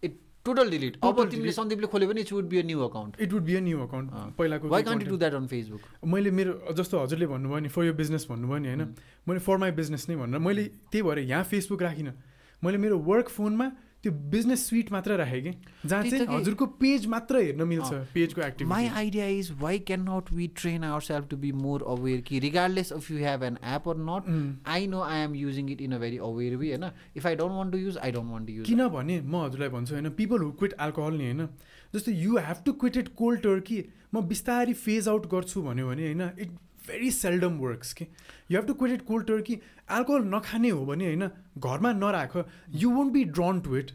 इट टोटल डिलिट अब तिमीले सन्दीपले खोल्यो भने it would be a new account it would be a. New account पहिलाको why can't do that on Facebook मैले मेरो जस्तो हजुरले भन्नुभयो नि फर यो बिजनेस भन्नुभयो नि होइन। मैले फर माई बिजनेस नै भनेर मैले त्यही भएर यहाँ फेसबुक राखिनँ। मैले मेरो वर्क फोनमा त्यो बिजनेस स्विट मात्र राखेँ कि? जहाँ चाहिँ हजुरको पेज मात्र हेर्न मिल्छ पेजको active my idea is why can not we train our self to be more aware कि regardless of you have an app or not I know I am using it in a very aware way होइन? If I don't want to use I don't want to use किनभने म हजुरलाई भन्छु होइन people who quit alcohol नि होइन? जस्तो you have to quit it cold turkey म बिस्तारै फेज आउट गर्छु भन्यो भने होइन इट भेरी सेल्डम वर्क्स कि you have to quit it cold turkey alcohol नखाने हो भने होइन घरमा नराख you want be drawn to it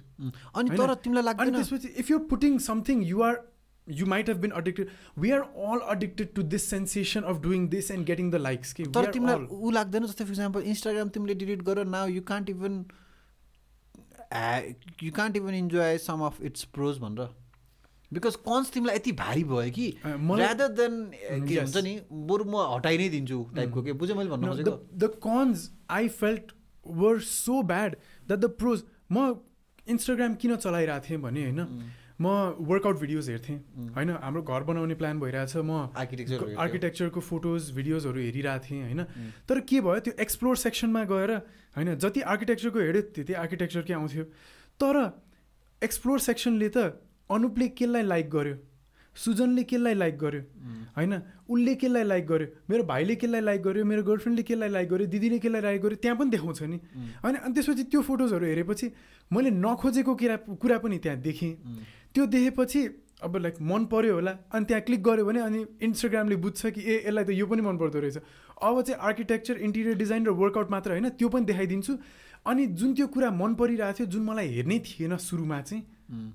अनि तर तिमीलाई लाग्दैन। त्यसपछि if you putting something you are you might have been addicted we are all addicted to this sensation of doing this and getting the likes कि तर तिमीलाई ऊ लाग्दैन जस्तै फर इक्जाम्पल इन्स्टाग्राम तिमीले डिलिट गर now you can't even you can't even enjoy some of its pros भनेर। Because cons तिमीलाई यति भारी भयो कि रादर देन के हुन्छ नि बरु म हटाइ नै दिन्छु टाइपको के बुझेँ मैले भन्नु खोजेको? The cons I felt were so bad that the pros म इन्स्टाग्राम किन चलाइरहेको थिएँ भने होइन म वर्कआउट भिडियोज हेर्थेँ होइन हाम्रो घर बनाउने प्लान भइरहेछ म आर्किटेक्चर आर्किटेक्चरको फोटोज भिडियोजहरू हेरिरहेको थिएँ होइन। तर के भयो त्यो एक्सप्लोर सेक्सनमा गएर होइन जति आर्किटेक्चरको हेऱ्यो त्यति आर्किटेक्चरकै आउँथ्यो। तर एक्सप्लोर सेक्सनले त अनुपले केलाई लाइक गर्यो? सुजनले केलाई लाइक गर्यो? होइन? उसले केलाई लाइक गर्यो? मेरो भाइले केलाई लाइक गर्यो? मेरो गर्लफ्रेन्डले केलाई लाइक गर्यो? दिदीले केलाई लाइक गर्यो? त्यहाँ पनि देखाउँछ नि। होइन? अनि त्यसपछि त्यो फोटोजहरू हेरेपछि मैले नखोजेको कुरा कुरा पनि त्यहाँ देखेँ। त्यो देखेपछि अब लाइक मन पऱ्यो होला। अनि त्यहाँ क्लिक गऱ्यो भने अनि इन्स्टाग्रामले बुझ्छ कि ए यसलाई त यो पनि मन पर्दो रहेछ। अब चाहिँ आर्किटेक्चर इन्टिरियर डिजाइन र वर्कआउट मात्र होइन त्यो पनि देखाइदिन्छु। अनि जुन त्यो कुरा मन परिरहेको थियो जुन मलाई हेर्नै थिएन सुरुमा चाहिँ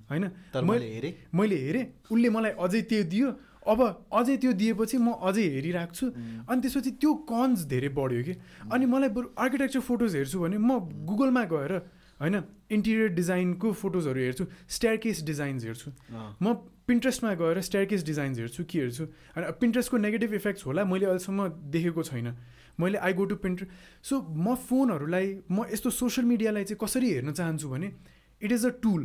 होइन? मैले हेरेँ। मैले हेरेँ। उसले मलाई अझै त्यो दियो। अब अझै त्यो दिएपछि म अझै हेरिरहेको छु अनि त्यसपछि त्यो कन्स धेरै बढ्यो कि। अनि मलाई बरु आर्किटेक्चर फोटोज हेर्छु भने म गुगलमा गएर होइन इन्टिरियर डिजाइनको फोटोजहरू हेर्छु। स्ट्यार केस डिजाइन्स हेर्छु। म पिन्ट्रेस्टमा गएर स्ट्यार केस डिजाइन्स हेर्छु के हेर्छु। अनि पिन्ट्रेस्टको नेगेटिभ इफेक्ट्स होला मैले अहिलेसम्म देखेको छैन। मैले I go to Pinterest so म फोनहरूलाई म यस्तो सोसियल मिडियालाई चाहिँ कसरी हेर्न चाहन्छु भने it is a tool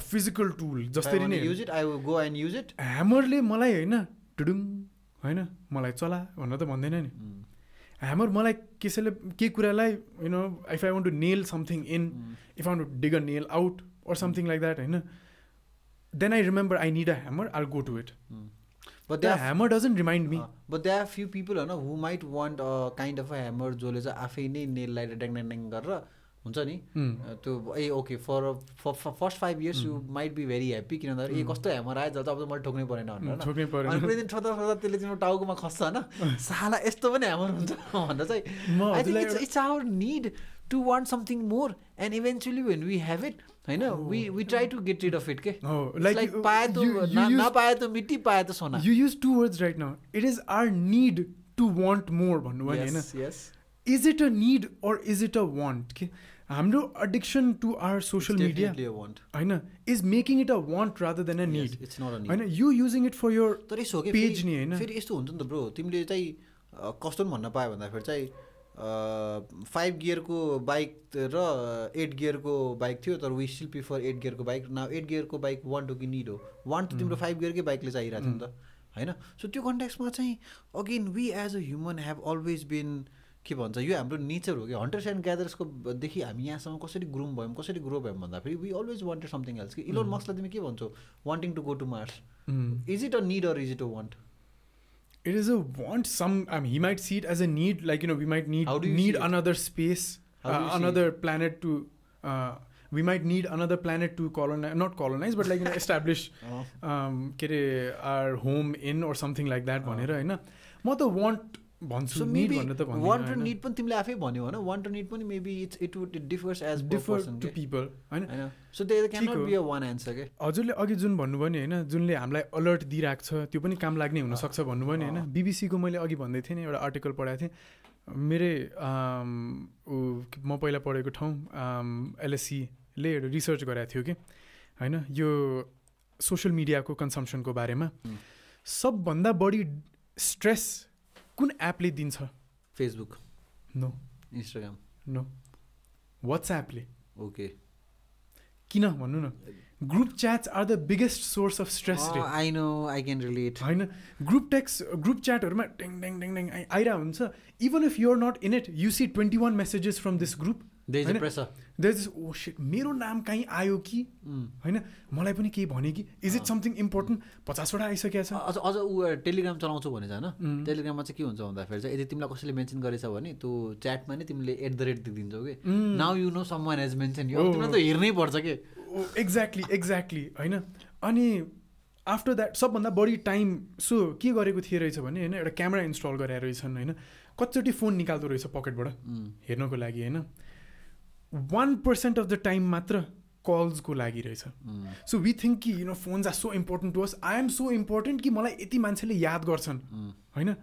physical tool जसरी नै use it I go and use it ह्यामरले मलाई होइन टुडुङ होइन मलाई चला भनेर त भन्दैन नि ह्यामर मलाई कसैले केही कुरालाई you know if I want to nail something in if I want to dig a nail out or something like that होइन then I remember I need a hammer I'll go to it. But the the hammer doesn't remind me. But there are few people होइन who might want a kind of a hammer जसले चाहिँ आफै नै नेललाई ड्याङ ड्याङ गरेर हुन्छ नि. त्यो ए okay for first five years you might be very happy किन भन्दाखेरि ए कस्तो ह्यामर आयो जब त मैले ठोक्नै परेन भनेर अनि कुनै दिन ठोक्दा ठोक्दा त्यसले तिम्रो टाउकोमा खस्छ होइन। साला यस्तो पनि ह्यामर हुन्छ भनेर चाहिँ I think it's it's our need to want something more and eventually when we have it होइन we we try to get rid of it के लाइक पाए त नपाए त मिट्टी पाए त सोना you use two words right now. It is our need to want more भन्नु भयो नि होइन is it a need or is it a want के हाम्रो addiction to our social It's media definitely a want. होइन is making it a want rather than a Yes, need. it's not a need. होइन you using it for your तर यसो हो कि page फेरि- नि होइन। फेरि यस्तो हुन्छ नि त ब्रो तिमीले चाहिँ अ, कस्तो पनि भन्न पायो भन्दाखेरि चाहिँ फाइभ गियरको बाइक र एट गियरको बाइक थियो तर वी स्टिल प्रिफर एट गियरको बाइक न एट गियरको बाइक वान टु कि निड हो? वान टु तिम्रो फाइभ गियरकै बाइकले चाहिरहेको थियो नि त। होइन? सो त्यो कन्ट्याक्समा चाहिँ again we as a human have always been के भन्छ यो हाम्रो नेचर हो कि हन्टर्स एन्ड ग्यादर्सको देखि हामी यहाँसम्म कसरी ग्रुम भयौँ कसरी ग्रो भयौँ भन्दाखेरि we always wanted something else कि इलोन मक्सलाई तिमी के भन्छौ wanting to go to Mars Mm. Is it a need or is it a want like you know we might need How do you need see it? another space How do uh, you see another planet to uh, we might need another planet to colonize not colonize but like you know establish um, के अरे our home in or something like that भनेर होइन म त want भन्छु र भन्दिनँ need पनि तिमीले आफै भन्यो होइन। वान्ट र निड पनि maybe it's it would differs as differ to people होइन? होइन सो दे क्यान ठिक हो। Not be a one answer के हजुरले अघि जुन भन्नुभयो नि होइन जुनले हामीलाई अलर्ट दिइरहेको छ त्यो पनि काम लाग्ने हुनसक्छ भन्नुभयो नि। होइन। बिबिसीको मैले अघि भन्दै थिएँ नि एउटा आर्टिकल पढाएको थिएँ। मेरै म पहिला पढेको ठाउँ एलएससीले एउटा रिसर्च गराएको थियो कि होइन यो सोसियल मिडियाको कन्सम्सनको बारेमा। सबभन्दा बढी स्ट्रेस कुन एपले दिन्छ? फेसबुक नो इन्स्टाग्राम नो वाट्सएपले ओके किन भन्नु न? Group chats are the biggest source of stress I know I can relate होइन? ग्रुप टेक्स ग्रुप च्याटहरूमा टेङ टेङ टेङ टेङ आइरहेको हुन्छ even if you're not in it you see twenty one messages from this group shit oh मेरो नाम कहीँ आयो कि? होइन? मलाई पनि केही भने कि? Is it. समथिङ इम्पोर्टेन्ट पचासवटा आइसकेको छ। अझ अझ ऊ टेलिग्राम चलाउँछु भने होइन? उम्. टेलिग्राममा चाहिँ के हुन्छ भन्दाखेरि चाहिँ यदि तिमीलाई कसैले मेन्सन गरेछ भने त्यो च्याटमा नै तिमीले एट द रेट दिइदिन्छौ कि. Now you know some one has mention यो। तिमीलाई त हेर्नै पर्छ कि? एक्ज्याक्टली एक्ज्याक्टली होइन? अनि आफ्टर द्याट सबभन्दा बढी टाइम सो के गरेको थिए रहेछ भने होइन एउटा क्यामेरा इन्स्टल गरेर रहेछन् होइन? कतिचोटि फोन निकाल्दो रहेछ पकेटबाट उम्. हेर्नको लागि होइन? One percent of the time मात्र कल्सको लागि रहेछ. सो वी थिङ्क कि you know phones are so important to us I am so important कि मलाई यति मान्छेले याद गर्छन् उम्. होइन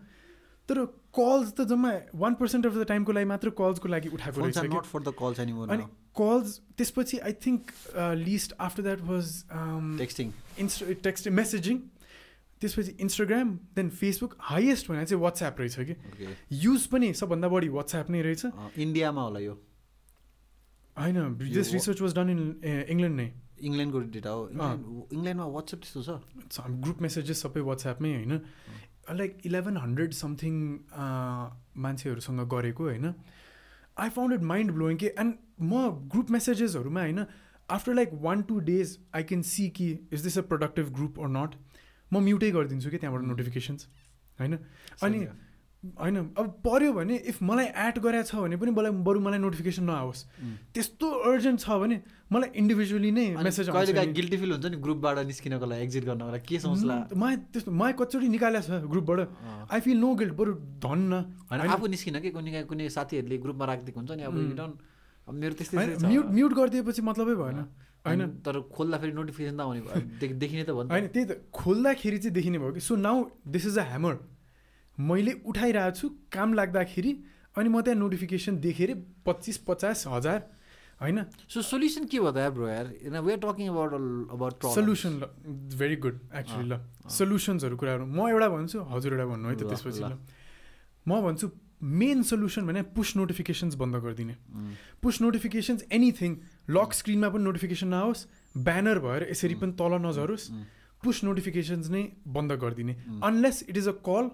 तर कल्स त जम्मा वान पर्सेन्ट अफ द टाइमको लागि मात्र कल्सको लागि उठाएको रहेछ not for the calls anymore अनि. कल्स त्यसपछि I think list after that was Texting. Insta text messaging त्यसपछि इन्स्टाग्राम देन फेसबुक हाइएस्ट भनेर चाहिँ वाट्सएप रहेछ कि. युज पनि सबभन्दा बढी वाट्सएप नै रहेछ इन्डियामा होला यो होइन this research was done in England नै. इङ्ल्यान्डको डेटा हो। इङ्ल्यान्ड इङ्ल्यान्डमा वाट्सएप त्यस्तो छ? ग्रुप मेसेजेस सबै वाट्सएपमै होइन। लाइक इलेभेन हन्ड्रेड समथिङ मान्छेहरूसँग गरेको होइन। I found it mind blowing कि एन्ड म ग्रुप मेसेजेसहरूमा होइन after like one two days I can see कि is this a productive group or not म म्युटै गरिदिन्छु कि त्यहाँबाट नोटिफिकेसन्स होइन? अनि होइन अब पऱ्यो भने इफ मलाई एड गरेको छ भने पनि मलाई बरु मलाई नोटिफिकेसन नआओस्. त्यस्तो अर्जेन्ट छ भने मलाई इन्डिभिजुअली नै मेसेज गिल्टी फिल हुन्छ नि ग्रुपबाट निस्किनको लागि एक्जिट गर्नको लागि के सोच्ला? मलाई त्यस्तो मलाई कतिचोटि निकालेको छ ग्रुपबाट। आई फिल नो गिल्ट बरु धन्न। होइन आफू निस्किन कि कुनै काहीँ कुनै साथीहरूले ग्रुपमा राखिदिएको हुन्छ नि अब अब मेरो त्यस्तै। म्युट म्युट गरिदिएपछि मतलबै भएन। होइन। तर खोल्दाखेरि नोटिफिकेसन त आउने देख- देखिने त भयो नि होइन। त्यही त खोल्दाखेरि चाहिँ देखिने भयो कि so now this is a hammer मैले उठाइरहेको छु काम लाग्दाखेरि अनि म त्यहाँ नोटिफिकेसन देखेर पच्चिस पचास हजार होइन? सो सोल्युसन के भयो त ब्रो यार? We are talking about about solution ल भेरी गुड एक्चुली ल। सल्युसन्सहरू कुराहरू। म एउटा भन्छु हजुर एउटा भन्नु है त त्यसपछि ल। म भन्छु मेन सल्युसन भने पुस नोटिफिकेसन्स बन्द गरिदिने। पुस नोटिफिकेसन्स एनिथिङ लक स्क्रिनमा पनि नोटिफिकेसन नआओस् ब्यानर भएर यसरी पनि तल नझरोस् पुस नोटिफिकेसन्स नै बन्द गरिदिने। Mm. Unless it is a call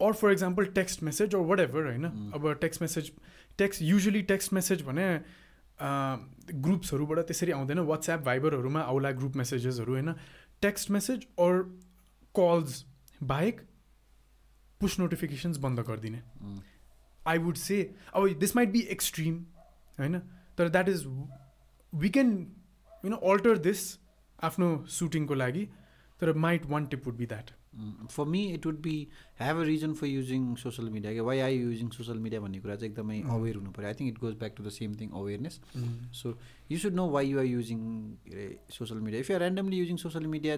or for example text message or what ever होइन अब text message text usually text message भने ग्रुप्सहरूबाट त्यसरी आउँदैन। वाट्सएप भाइबरहरूमा आउला ग्रुप मेसेजेसहरू होइन टेक्स्ट मेसेज अर कल्स बाहेक पुस नोटिफिकेसन्स बंद गरिदिने। आई वुड से अब दिस माइट बी एक्सट्रिम होइन तर that is we can you know alter this आफ्नो सुटिङको लागि तर might one tip would be that for me it would be have a reason for using social media कि why I using social media भन्ने कुरा चाहिँ एकदमै aware हुनु पऱ्यो. I think it goes back to the same thing awareness so you should know why you're using social media if you're randomly using social media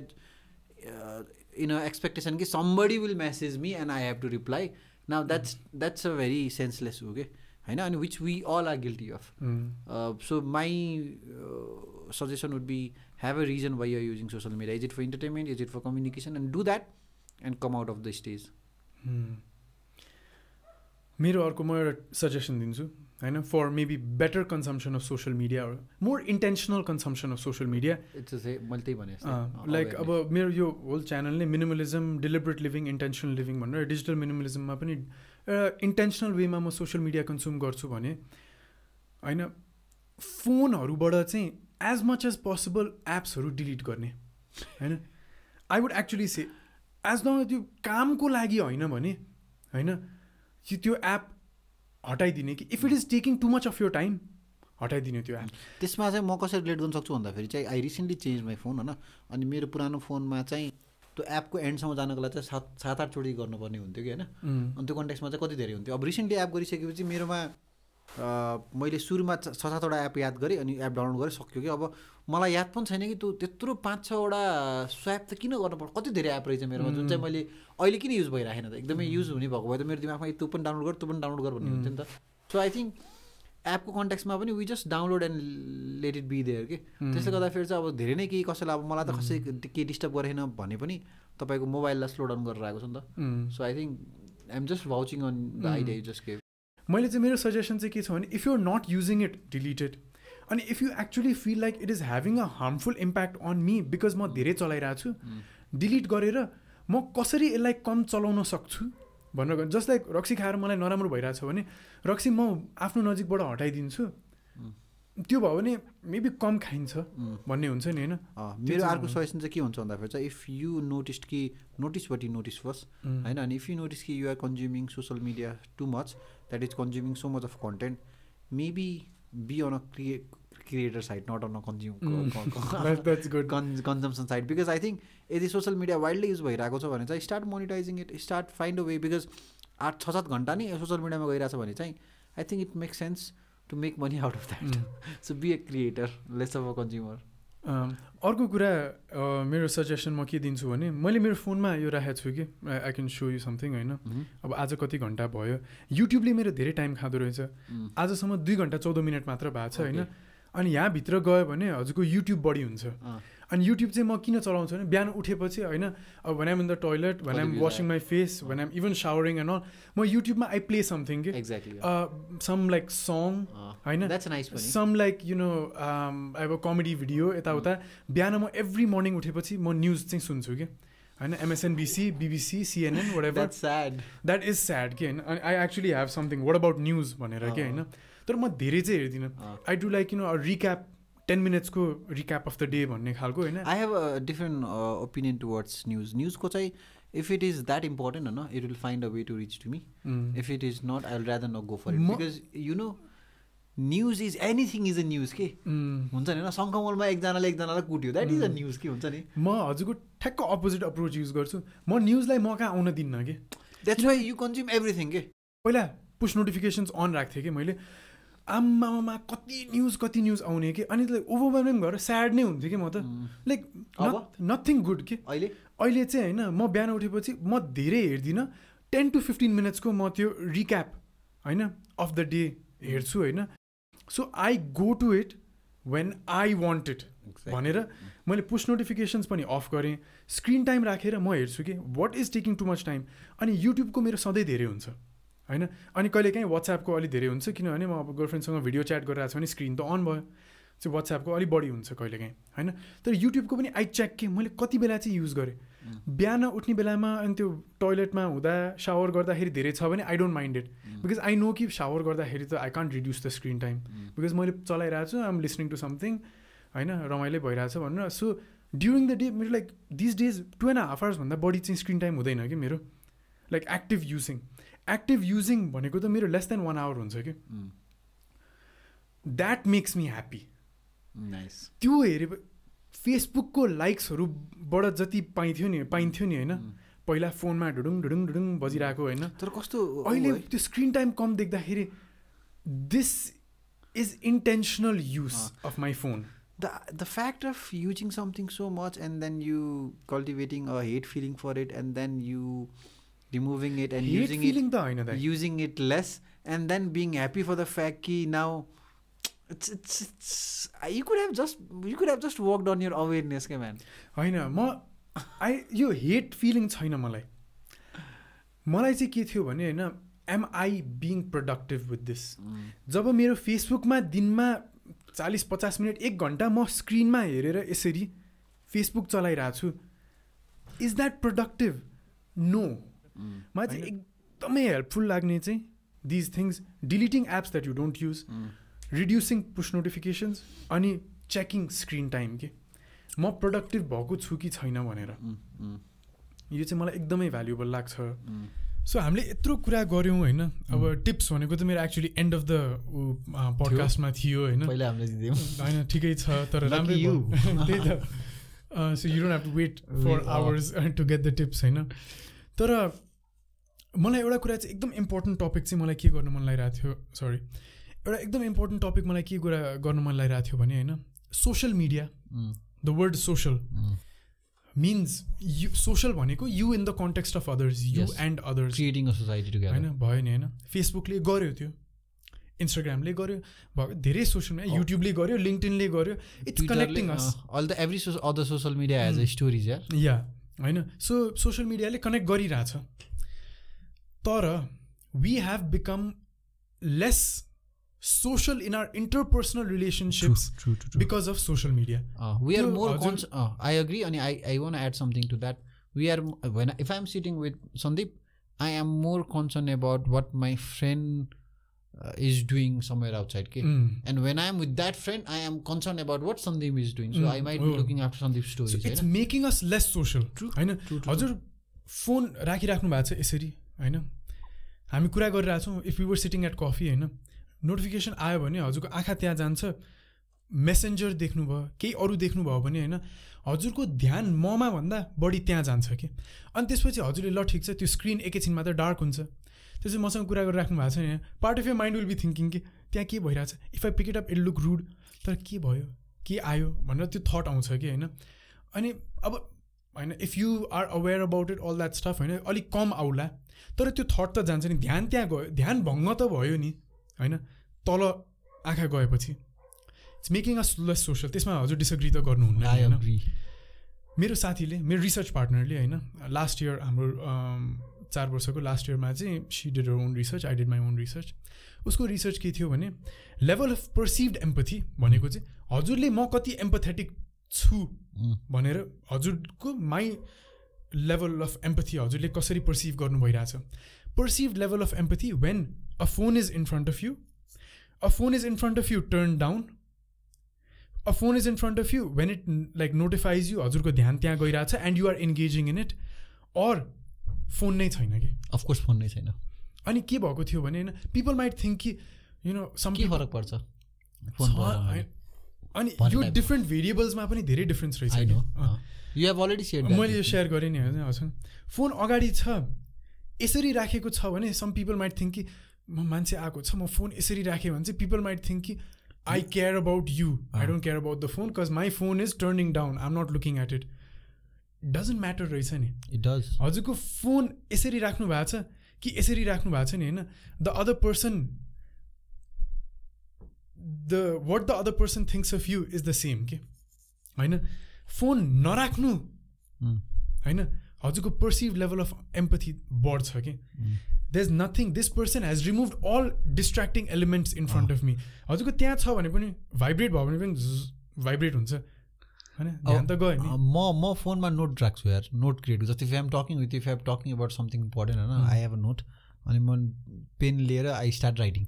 in a expectation कि somebody will message me and I have to reply now that's that's a very senseless हो कि होइन अनि which we all are guilty of so my suggestion would be have a reason why you're using social media. Is it for entertainment? Is it for communication? And do that. And come out of the stage. मेरो अर्को म एउटा suggestion दिन्छु होइन for maybe better consumption of social media more intentional consumption of social media मैले त्यही भने like अब मेरो यो होल च्यानलले minimalism deliberate living intentional living भनेर डिजिटल मिनिमलिजममा पनि एउटा इन्टेन्सनल वेमा म सोसियल मिडिया कन्ज्युम गर्छु भने होइन फोनहरूबाट चाहिँ एज मच एज पोसिबल एप्सहरू डिलिट गर्ने होइन I would actually say as ल त्यो कामको लागि होइन भने होइन त्यो एप हटाइदिने कि if it is taking too much of your time हटाइदिने त्यो एप त्यसमा चाहिँ म कसरी रिलेट गर्न सक्छु भन्दाखेरि चाहिँ I recently change my phone होइन अनि मेरो पुरानो फोनमा चाहिँ त्यो एपको एन्डसम्म जानको लागि चाहिँ सात सात आठचोटि गर्नुपर्ने हुन्थ्यो कि होइन। अनि त्यो कन्टेक्समा चाहिँ कति धेरै हुन्थ्यो? अब रिसेन्टली एप गरिसकेपछि मेरोमा मैले सुरुमा छ सातवटा एप याद गरेँ अनि एप डाउनलोड गरेँ सक्यो कि? अब मलाई याद पनि छैन कि त्यो त्यत्रो पाँच छवटा स्वाप त किन गर्नु पर्छ कति धेरै एप रहेछ मेरोमा? जुन चाहिँ मैले अहिले किन युज भइरहेन त? एकदमै युज हुने भएको भए त मेरो दिमागमा त्यो पनि डाउनलोड गर त्यो पनि डाउनलोड गर भन्ने हुन्थ्यो नि त। सो आई थिङ्क एपको कन्ट्याक्समा पनि we just download and let it be there कि? त्यसले गर्दाखेरि चाहिँ अब धेरै नै केही कसैलाई अब मलाई त कसै केही डिस्टर्ब गरेन भने पनि तपाईँको मोबाइललाई स्लो डाउन गरेर आएको छ नि त। So I think I'm just vouching on the idea just के मैले चाहिँ मेरो सजेसन चाहिँ के छ भने if you're not using it deleted अनि if you actually feel like it is having a harmful impact on me because म धेरै चलाइरहेको छु डिलिट गरेर म कसरी यसलाई कम चलाउन सक्छु? भनेर जस्ट लाइक रक्सी खाएर मलाई नराम्रो भइरहेछ भने रक्सी म आफ्नो नजिकबाट हटाइदिन्छु। त्यो भयो भने मेबी कम खाइन्छ भन्ने हुन्छ नि होइन? मेरो अर्को सजेसन चाहिँ के हुन्छ भन्दाखेरि चाहिँ इफ यु नोटिस कि notice but you notice first होइन? अनि इफ यु नोटिस कि you're consuming social media too much that is consuming so much of content maybe be on a crea creator side not on a consume consumption side because I think यदि social media wildly use भइरहेको छ भने चाहिँ start monetising it start find a way because आठ छ सात घन्टा नै सोसियल मिडियामा गइरहेछ भने चाहिँ I think it make sense to make money out of that so be a creator less of a consumer अर्को कुरा मेरो सजेसन म के दिन्छु भने मैले मेरो फोनमा यो राखेको छु कि I can so you something होइन? अब आज कति घन्टा भयो? युट्युबले मेरो धेरै टाइम खाँदो रहेछ। आजसम्म दुई घन्टा चौध मिनट मात्र भएको छ होइन? अनि यहाँभित्र गयो भने हजुरको युट्युब बढी हुन्छ। अनि युट्युब चाहिँ म किन चलाउँछु भने बिहान उठेपछि होइन अब भन इन द टोइलेट भन एम वासिङ माई फेस भन am even showering and all म युट्युबमा आई प्ले समथिङ कि सम लाइक सङ होइन? सम लाइक यु नो अब कमेडी भिडियो यताउता। बिहान म एभ्री मर्निङ उठेपछि म न्युज चाहिँ सुन्छु कि होइन? MSNBC BBC CNN whatever sad that is sad कि होइन अनि I actually have something what about news भनेर कि होइन? तर म धेरै चाहिँ हेर्दिनँ। I do like you know recap ten मिनट्सको recap of the day भन्ने खालको होइन? I have a different opinion towards news न्युजको चाहिँ if it is that important होइन it will find a way to reach to me if it is not I will rather not go for it because you know news is anything is a news के हुन्छ नि होइन? सङ्कमलमा एकजनाले एकजनालाई कुट्यो that is a news के हुन्छ नि? म हजुरको ठ्याक्क अपोजिट अप्रोच युज गर्छु। म न्युजलाई म कहाँ आउन दिन्न कि? That's why you consume everything के पहिला पुस नोटिफिकेसन्स अन राख्थेँ कि मैले? आम्मामा कति न्युज कति न्युज आउने कि? अनि ओभरवेलमिङ भएर स्याड नै हुन्थ्यो कि म त। लाइक नथिङ गुड कि? अहिले? अहिले चाहिँ होइन म बिहान उठेपछि म धेरै हेर्दिनँ। टेन टु फिफ्टिन मिनट्सको म त्यो रिक्याप होइन अफ द डे हेर्छु होइन। So I go to it when I want it भनेर मैले पुस नोटिफिकेसन्स पनि अफ गरेँ। स्क्रिन टाइम राखेर म हेर्छु कि what is taking too much time अनि युट्युबको मेरो सधैँ धेरै हुन्छ। होइन? अनि कहिले काहीँ वाट्सएपको अलिक धेरै हुन्छ किनभने म अब गर्लफ्रेन्डसँग भिडियो च्याट गरिरहेको छु भने स्क्रिन त अन भयो। चाहिँ वाट्सएपको अलिक बढी हुन्छ कहिले काहीँ होइन? तर युट्युबको पनि आई चेक के मैले कति बेला चाहिँ युज गरेँ? बिहान उठ्ने बेलामा अनि त्यो टोइलेटमा हुँदा सावर गर्दाखेरि धेरै छ भने I don't mind it because I know कि सावर गर्दाखेरि त I can't reduce the screen time because मैले चलाइरहेको छु आम लिसनिङ टु समथिङ होइन? रमाइलो भइरहेछ भनेर। सो ड्युरिङ द डे मेरो like this days two and half आवर्सभन्दा बढी चाहिँ स्क्रिन टाइम हुँदैन कि मेरो? Like active using active using भनेको त मेरो लेस देन वान आवर हुन्छ कि? द्याट मेक्स मी ह्याप्पी त्यो हेरे फेसबुकको लाइक्सहरूबाट जति पाइन्थ्यो नि पाइन्थ्यो नि होइन? पहिला फोनमा ढुडुङ ढुडुङ ढुडुङ बजिरहेको होइन? तर कस्तो अहिले त्यो स्क्रिन टाइम कम देख्दाखेरि this is intentional use of my phone the the fact of using something so much and then you cultivating a hate feeling for it and then you removing it and hate using feeling it होइन using it less and then being happy for the fact कि now it's it's it's you could have just you could have just worked on your awareness के man होइन म I यो hate feeling छैन मलाई मलाई चाहिँ के थियो भने होइन am I being productive with this जब मेरो फेसबुकमा दिनमा चालिस पचास मिनट एक घन्टा म स्क्रिनमा हेरेर यसरी फेसबुक चलाइरहेको छु इज द्याट प्रोडक्टिभ नो मलाई चाहिँ एकदमै हेल्पफुल लाग्ने चाहिँ these things deleting apps that you don't use reducing push notifications अनि चेकिङ स्क्रिन टाइम के? म प्रोडक्टिभ भएको छु कि छैन भनेर। यो चाहिँ मलाई एकदमै भ्यालुएबल लाग्छ। सो हामीले यत्रो कुरा गऱ्यौँ होइन? अब टिप्स भनेको त मेरो एक्चुली एन्ड अफ द पडकास्टमा थियो होइन? होइन ठिकै छ तर राम्रै. भयो। त्यही त। So you don't have to wait for. Hours to get the tips होइन? तर मलाई एउटा कुरा चाहिँ एकदम इम्पोर्टेन्ट टपिक चाहिँ मलाई के गर्नु मन लागिरहेको थियो सरी एउटा एकदम इम्पोर्टेन्ट टपिक मलाई के कुरा गर्नु मन लागिरहेको थियो भने होइन social media the word social means you social भनेको you in the context of others you. And others creating a society together होइन भयो नि होइन फेसबुकले गर्यो त्यो इन्स्टाग्रामले गर्यो भयो धेरै सोसियल मिडिया युट्युबले गर्यो लिङ्कटिनले गर्यो it's connecting us all the every other social media has a stories या होइन सो सोसियल मिडियाले कनेक्ट गरिरहेछ। तर we have become less social in our interpersonal relationships true true because of social media we are त्यो more हजुर- cons- uh, i agree and i i want to add something to that we are when if i'm sitting with sandeep i am more concerned about what my friend uh, is doing somewhere outside okay? Mm. and when i am with that friend i am concerned about what sandeep is doing so Mm, i might be oh. looking after sandeep's so stories it's होइन? Making us less social True, होइन true, true. हजुर phone राखिराख्नु भएको छ यसरी होइन हामी कुरा गरिरहेछौँ if you were sitting at coffee होइन? नोटिफिकेसन आयो भने हजुरको आँखा त्यहाँ जान्छ मेसेन्जर देख्नुभयो केही अरू देख्नुभयो भने होइन हजुरको ध्यान ममा भन्दा बढी त्यहाँ जान्छ कि? अनि त्यसपछि हजुरले ल ठिक छ त्यो स्क्रिन एकैछिनमा त डार्क हुन्छ। त्यसपछि मसँग कुरा गरिराख्नु भएको छ नि part of your mind will be thinking कि त्यहाँ के भइरहेछ? If I pick it up it look rude तर के भयो? के आयो? भनेर त्यो थट आउँछ कि होइन? अनि अब होइन if you are aware about it all that stuff होइन अलिक कम आउला। तर त्यो थट त जान्छ नि ध्यान त्यहाँ गयो ध्यान भङ्ग त भयो नि होइन? तल आँखा गएपछि it's making us less social त्यसमा हजुर डिसग्री त गर्नुहुन्न होइन? मेरो साथीले मेरो रिसर्च पार्टनरले होइन लास्ट इयर हाम्रो अम, चार वर्षको लास्ट इयरमा चाहिँ she did own research I did my own research उसको रिसर्च के थियो भने लेभल अफ पर्सिभड एम्पथी भनेको चाहिँ हजुरले म कति एम्पथेटिक छु. भनेर हजुरको माई लेभल अफ एम्पथी हजुरले कसरी पर्सिभ गर्नु भइरहेछ। Perceive level of empathy when a phone is in front of you a phone is in front of you turn down a phone is in front of you when it like notifies you हजुरको ध्यान त्यहाँ गइरहेछ and you are engaging in it or phone नै छैन कि? Of course phone नै छैन। अनि के भएको थियो भने होइन पिपल माइट थिङ्क कि यु नो सम के फरक पर्छ? अनि यो. डिफ्रेन्ट भेरिएबल्समा पनि धेरै डिफ्रेन्स रहेछ। यु हेभ अलरेडी सेयर मैले यो सेयर गरेँ नि होइन हजुर। फोन अगाडि छ यसरी राखेको छ भने सम पिपल माइट थिङ्क कि म मान्छे आएको छ म फोन यसरी राखेँ भने चाहिँ पिपल माइट थिङ्क कि I care about you I don't care about the phone because my phone is turning down I am not looking at it doesn't matter रहेछ नि। इट डज हजुरको फोन यसरी राख्नु भएको छ कि यसरी राख्नु भएको छ नि होइन the other person the what the other person thinks of you is the same के होइन? फोन नराख्नु। होइन? हजुरको पर्सिभ लेभल अफ एम्पथी बढ्छ कि? They is nothing this person has remove all distracting elements in front of me हजुरको त्यहाँ छ भने पनि भाइब्रेट भयो भने पनि भाइब्रेट हुन्छ। होइन? त गयो म म फोनमा नोट राख्छु यार। नोट क्रिएट जस्तै if am talking with if am talking about something important होइन? आई हेभ अ नोट अनि म पेन लिएर आई स्टार्ट राइटिङ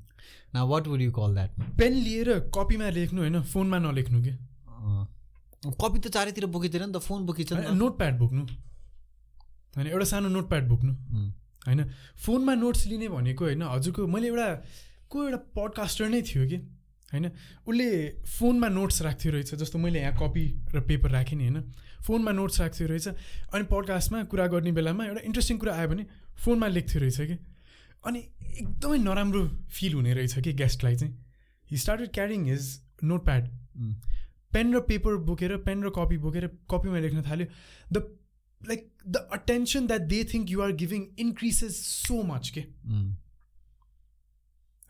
न what would you call that pen लिएर कपीमा लेख्नु होइन? फोनमा नलेख्नु कि? कपी त चारैतिर बोकिँदैन नि त फोन बोकिन्छ नोट प्याड बोक्नु। होइन एउटा सानो नोट प्याड बोक्नु। होइन फोनमा नोट्स लिने भनेको होइन हजुरको मैले एउटा को एउटा पडकास्टर नै थियो कि? होइन उसले फोनमा नोट्स राख्थ्यो रहेछ जस्तो मैले यहाँ कपी र पेपर राखेँ नि होइन। फोनमा नोट्स राख्थ्यो रहेछ अनि पडकास्टमा कुरा गर्ने बेलामा एउटा इन्ट्रेस्टिङ कुरा आयो भने फोनमा लेख्थ्यो रहेछ कि? अनि एकदमै नराम्रो फिल हुने रहेछ कि गेस्टलाई चाहिँ। He started carrying his notepad pen र पेपर बोकेर पेन र कपी बोकेर कपीमा लेख्न थाल्यो। The like the attention that they think you are giving increases so much के।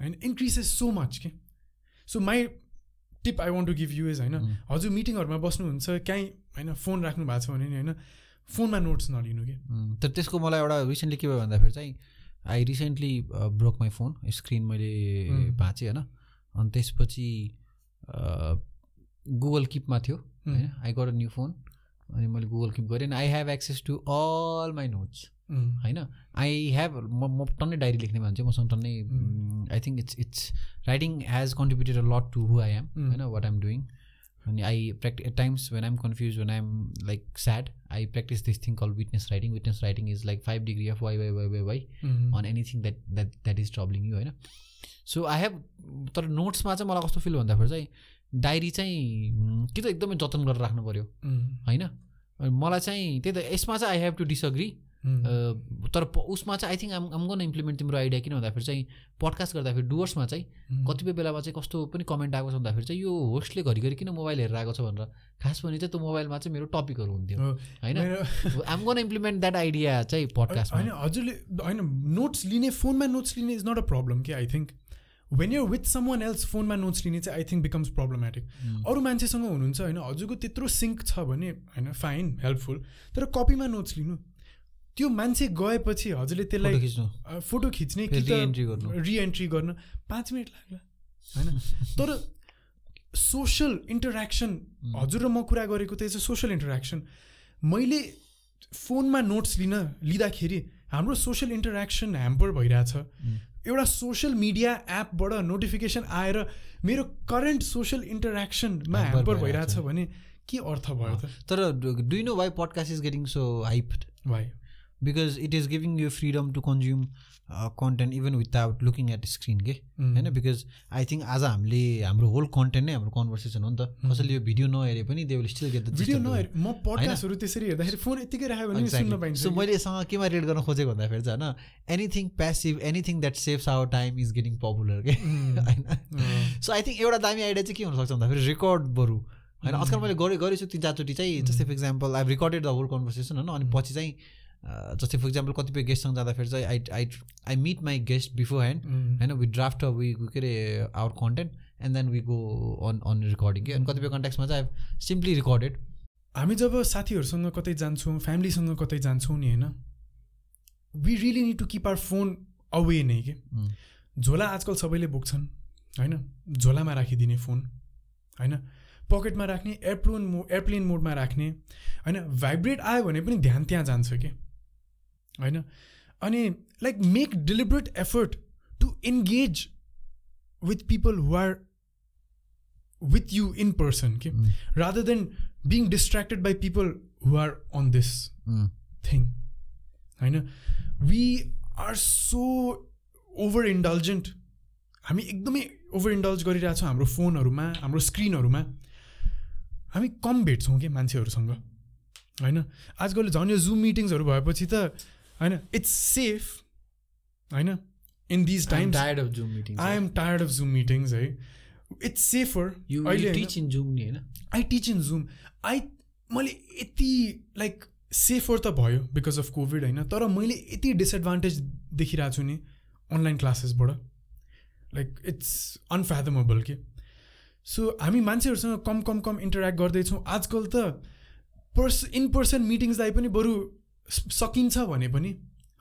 होइन इन्क्रिसेस सो मच के। So my tip I want to give you is होइन हजुर मिटिङहरूमा बस्नुहुन्छ कहीँ होइन फोन राख्नु भएको छ भने नि होइन फोनमा नोट्स नलिनु कि। तर त्यसको मलाई एउटा रिसेन्टली के भयो भन्दाखेरि चाहिँ I recently broke my phone screen मैले भाँचेँ होइन अनि त्यसपछि गुगल किपमा थियो होइन I got a new phone अनि मैले गुगल किप गरेँ I have access to all my notes होइन? आई हेभ म म टन्नै डायरी लेख्ने मान्छे मसँग टन्नै I think it's it's writing has contributed a lot to who I am होइन वाट आइम डुइङ अनि I practise at times when I'm confuse when I'm like sad I practise this thing call witness writing witness writing is like five degree of why why why why why on anything that that that is troubling you होइन? So I have तर नोट्समा चाहिँ मलाई कस्तो feel भन्दाखेरि चाहिँ diary चाहिँ कि त एकदमै जतन गरेर राख्नु पऱ्यो होइन? मलाई चाहिँ त्यही त यसमा चाहिँ आई हेभ टु डिसअग्री तर उसमा चाहिँ I think I'm I'm gonna implement तिम्रो आइडिया किन भन्दाखेरि चाहिँ पडकास्ट गर्दाखेरि डुवर्समा चाहिँ कतिपय बेलामा चाहिँ कस्तो पनि कमेन्ट आएको छ भन्दाखेरि चाहिँ यो होस्टले घरिघरि किन मोबाइल हेरेर आएको छ भनेर। खास भने चाहिँ त्यो मोबाइलमा चाहिँ मेरो टपिकहरू हुन्थ्यो। होइन? I'm gonna implement that idea चाहिँ पडकास्ट होइन हजुरले होइन नोट्स लिने फोनमा नोट्स लिने इज नट अ प्रब्लम कि? I think when you're with someone else फोनमा नोट्स लिने चाहिँ आई थिङ्क बिकम्स प्रब्लमेटिक अरू मान्छेसँग हुनुहुन्छ होइन हजुरको त्यत्रो सिङ्क छ भने होइन फाइन हेल्पफुल तर कपीमा नोट्स लिनु। त्यो मान्छे गएपछि हजुरले त्यसलाई फोटो खिच्ने कि त रिएन्ट्री गर्न। पाँच मिनट लाग्ला होइन। तर सोसल इन्टरेक्सन हजुर र म कुरा गरेको त चाहिँ सोसल इन्टरेक्सन मैले फोनमा नोट्स लिन लिँदाखेरि हाम्रो सोसल इन्टरेक्सन ह्याम्पर भइरहेछ। एउटा सोसियल मिडिया एपबाट नोटिफिकेसन आएर मेरो करेन्ट सोसियल इन्टरेक्सनमा ह्याम्पर भइरहेछ। भने के अर्थ भयो त? तर do know why podcast is getting so hype why because it is giving you freedom to consume content even without looking at screen के होइन बिकज आई थिङ्क आज हामीले हाम्रो होल कन्टेन्ट नै हाम्रो कन्भर्सेसन हो नि त कसैले यो भिडियो नहेरे पनि they will still get video नहेरे म पडकास्टहरू त्यसरी हेर्दाखेरि फोन यतिकै राख्यो भने सुन्न पाइन्छ सो मैले यससँग केमा रेड गर्न खोजेको भन्दाखेरि चाहिँ होइन anything passive anything that saves our time is getting popular के होइन सो आई थिङ्क एउटा दामी आइडिया चाहिँ के हुनसक्छ भन्दाखेरि रेकर्ड बरु होइन आजकल मैले गरेँ गरेछु तिन चारचोटि चाहिँ जस्तै for example I recorded the whole conversation होइन अनि पछि चाहिँ जस्तै फर इक्जाम्पल कतिपय गेस्टसँग जाँदाखेरि चाहिँ I I I meet my guest beforehand होइन we draft we curate our content and then we go on on recording कि अनि कतिपय कन्ट्याक्समा चाहिँ आई सिम्पली रिकर्डेड हामी जब साथीहरूसँग कतै जान्छौँ फ्यामिलीसँग कतै जान्छौँ नि होइन we really need to keep our phone away नै कि झोला आजकल सबैले बोक्छन् होइन झोलामा राखिदिने फोन होइन पकेटमा राख्ने एयरप्लोन मो एयरप्लेन मोडमा राख्ने होइन भाइब्रेट आयो भने पनि ध्यान त्यहाँ जान्छ कि होइन? अनि like make deliberate effort to engage with people who are with you in person के rather than being distracted by people who are on this thing होइन? We are so over indulgent हामी एकदमै ओभर इन्डल्ज गरिरहेछौँ हाम्रो फोनहरूमा हाम्रो स्क्रिनहरूमा हामी कम भेट्छौँ कि मान्छेहरूसँग होइन? आजकल झन् यो जुम मिटिङ्सहरू भएपछि त होइन? इट्स सेफ होइन? In these time tired of Zoom meeting I am tired of Zoom meetings है इट्स सेफर अहिले टिच इन जुम नि होइन? I teach in Zoom I मैले यति लाइक सेफर त भयो बिकज अफ कोभिड होइन? तर मैले यति डिसएडभान्टेज देखिरहेको छु नि अनलाइन क्लासेसबाट लाइक इट्स अनफ्यादमेबल के? सो हामी मान्छेहरूसँग कम कम कम इन्टरेक्ट गर्दैछौँ। आजकल त पर्स इन पर्सन मिटिङ्सलाई पनि बरु सकिन्छ भने पनि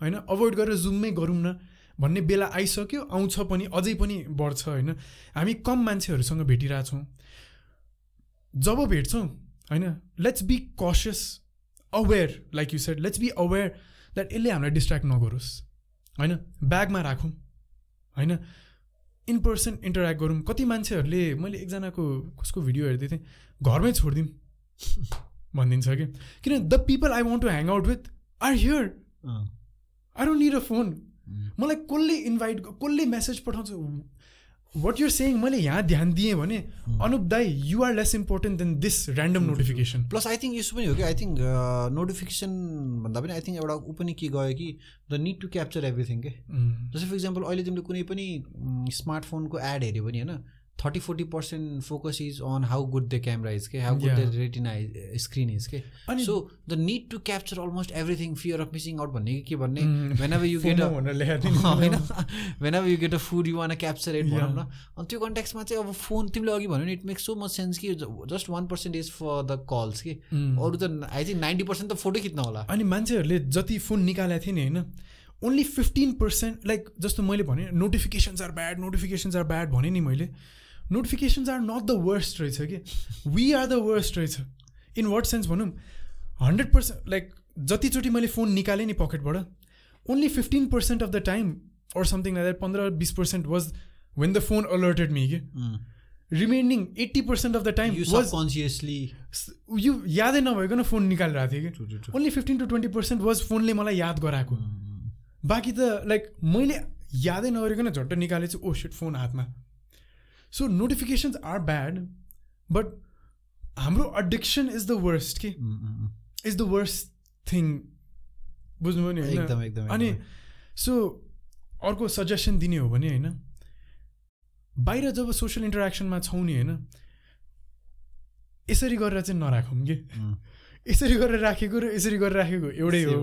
होइन अभोइड गरेर जुममै गरौँ न भन्ने बेला आइसक्यो आउँछ पनि अझै पनि बढ्छ होइन। हामी कम मान्छेहरूसँग भेटिरहेछौँ। जब भेट्छौँ होइन let's be conscious aware like you said let's be aware that यसले हामीलाई डिस्ट्र्याक्ट नगरोस् होइन। ब्यागमा राखौँ होइन। इन पर्सन इन्टरेक्ट गरौँ। कति मान्छेहरूले मैले एकजनाको कसको भिडियो हेर्दै थिएँ घरमै छोडिदिउँ भनिदिन्छ कि। किन the people I want to hang out with are here I don't need a phone मलाई कसले इन्भाइट कसले मेसेज पठाउँछ? वाट युर सेङ मैले यहाँ ध्यान दिएँ भने अनुप दाई you are less important than this random notification plus I think यसो पनि हो कि आई थिङ्क नोटिफिकेसन भन्दा पनि आई थिङ्क एउटा ऊ पनि के गयो कि the need to capture everything के? जस्तै फर इक्जाम्पल अहिले तिमीले कुनै पनि स्मार्टफोनको एड हेऱ्यो भने होइन? Thirty forty percent focus is on how good the camera is के how good the retina screen is के so the need to capture almost everything fear of missing out भन्ने के भन्ने वेन एभर यु गेट होइन whenever you get a food you want capture it भनौँ न? अनि त्यो कन्ट्याक्समा चाहिँ अब फोन तिमीले अघि भन्यो नि it makes so much sense कि just one percentage for the calls कि अरू त आई थिङ्क नाइन्टी पर्सेन्ट त फोटो खिच्न होला। अनि मान्छेहरूले जति फोन निकालेको थिएँ नि होइन? ओन्ली फिफ्टिन पर्सेन्ट लाइक जस्तो मैले भने notifications are bad notifications are bad भने नि मैले notifications are not the worst रहेछ कि वी आर द वर्स्ट रहेछ इन वाट सेन्स भनौँ हन्ड्रेड पर्सेन्ट लाइक जतिचोटि मैले फोन निकालेँ नि पकेटबाट only fifteen percent of the time or something like that पन्ध्र बिस percent was when the phone alerted me कि remaining eighty percent of the time was consciously यो यादै नभइकन फोन निकालिरहेको थिएँ कि only fifteen to twenty percent was फोनले मलाई याद गराएको। बाँकी त लाइक मैले यादै नगरिकन झट्ट निकालेछु ओ सिट फोन हातमा। So notifications are bad but हाम्रो एडिक्सन इज द वर्स्ट कि इज द वर्स्ट थिङ बुझ्नुभयो नि अनि सो अर्को सजेसन दिने हो भने होइन बाहिर जब सोसियल इन्टरेक्सनमा छौँ नि होइन यसरी गरेर चाहिँ नराखौँ कि? यसरी गरेर राखेको र यसरी गरेर राखेको एउटै हो।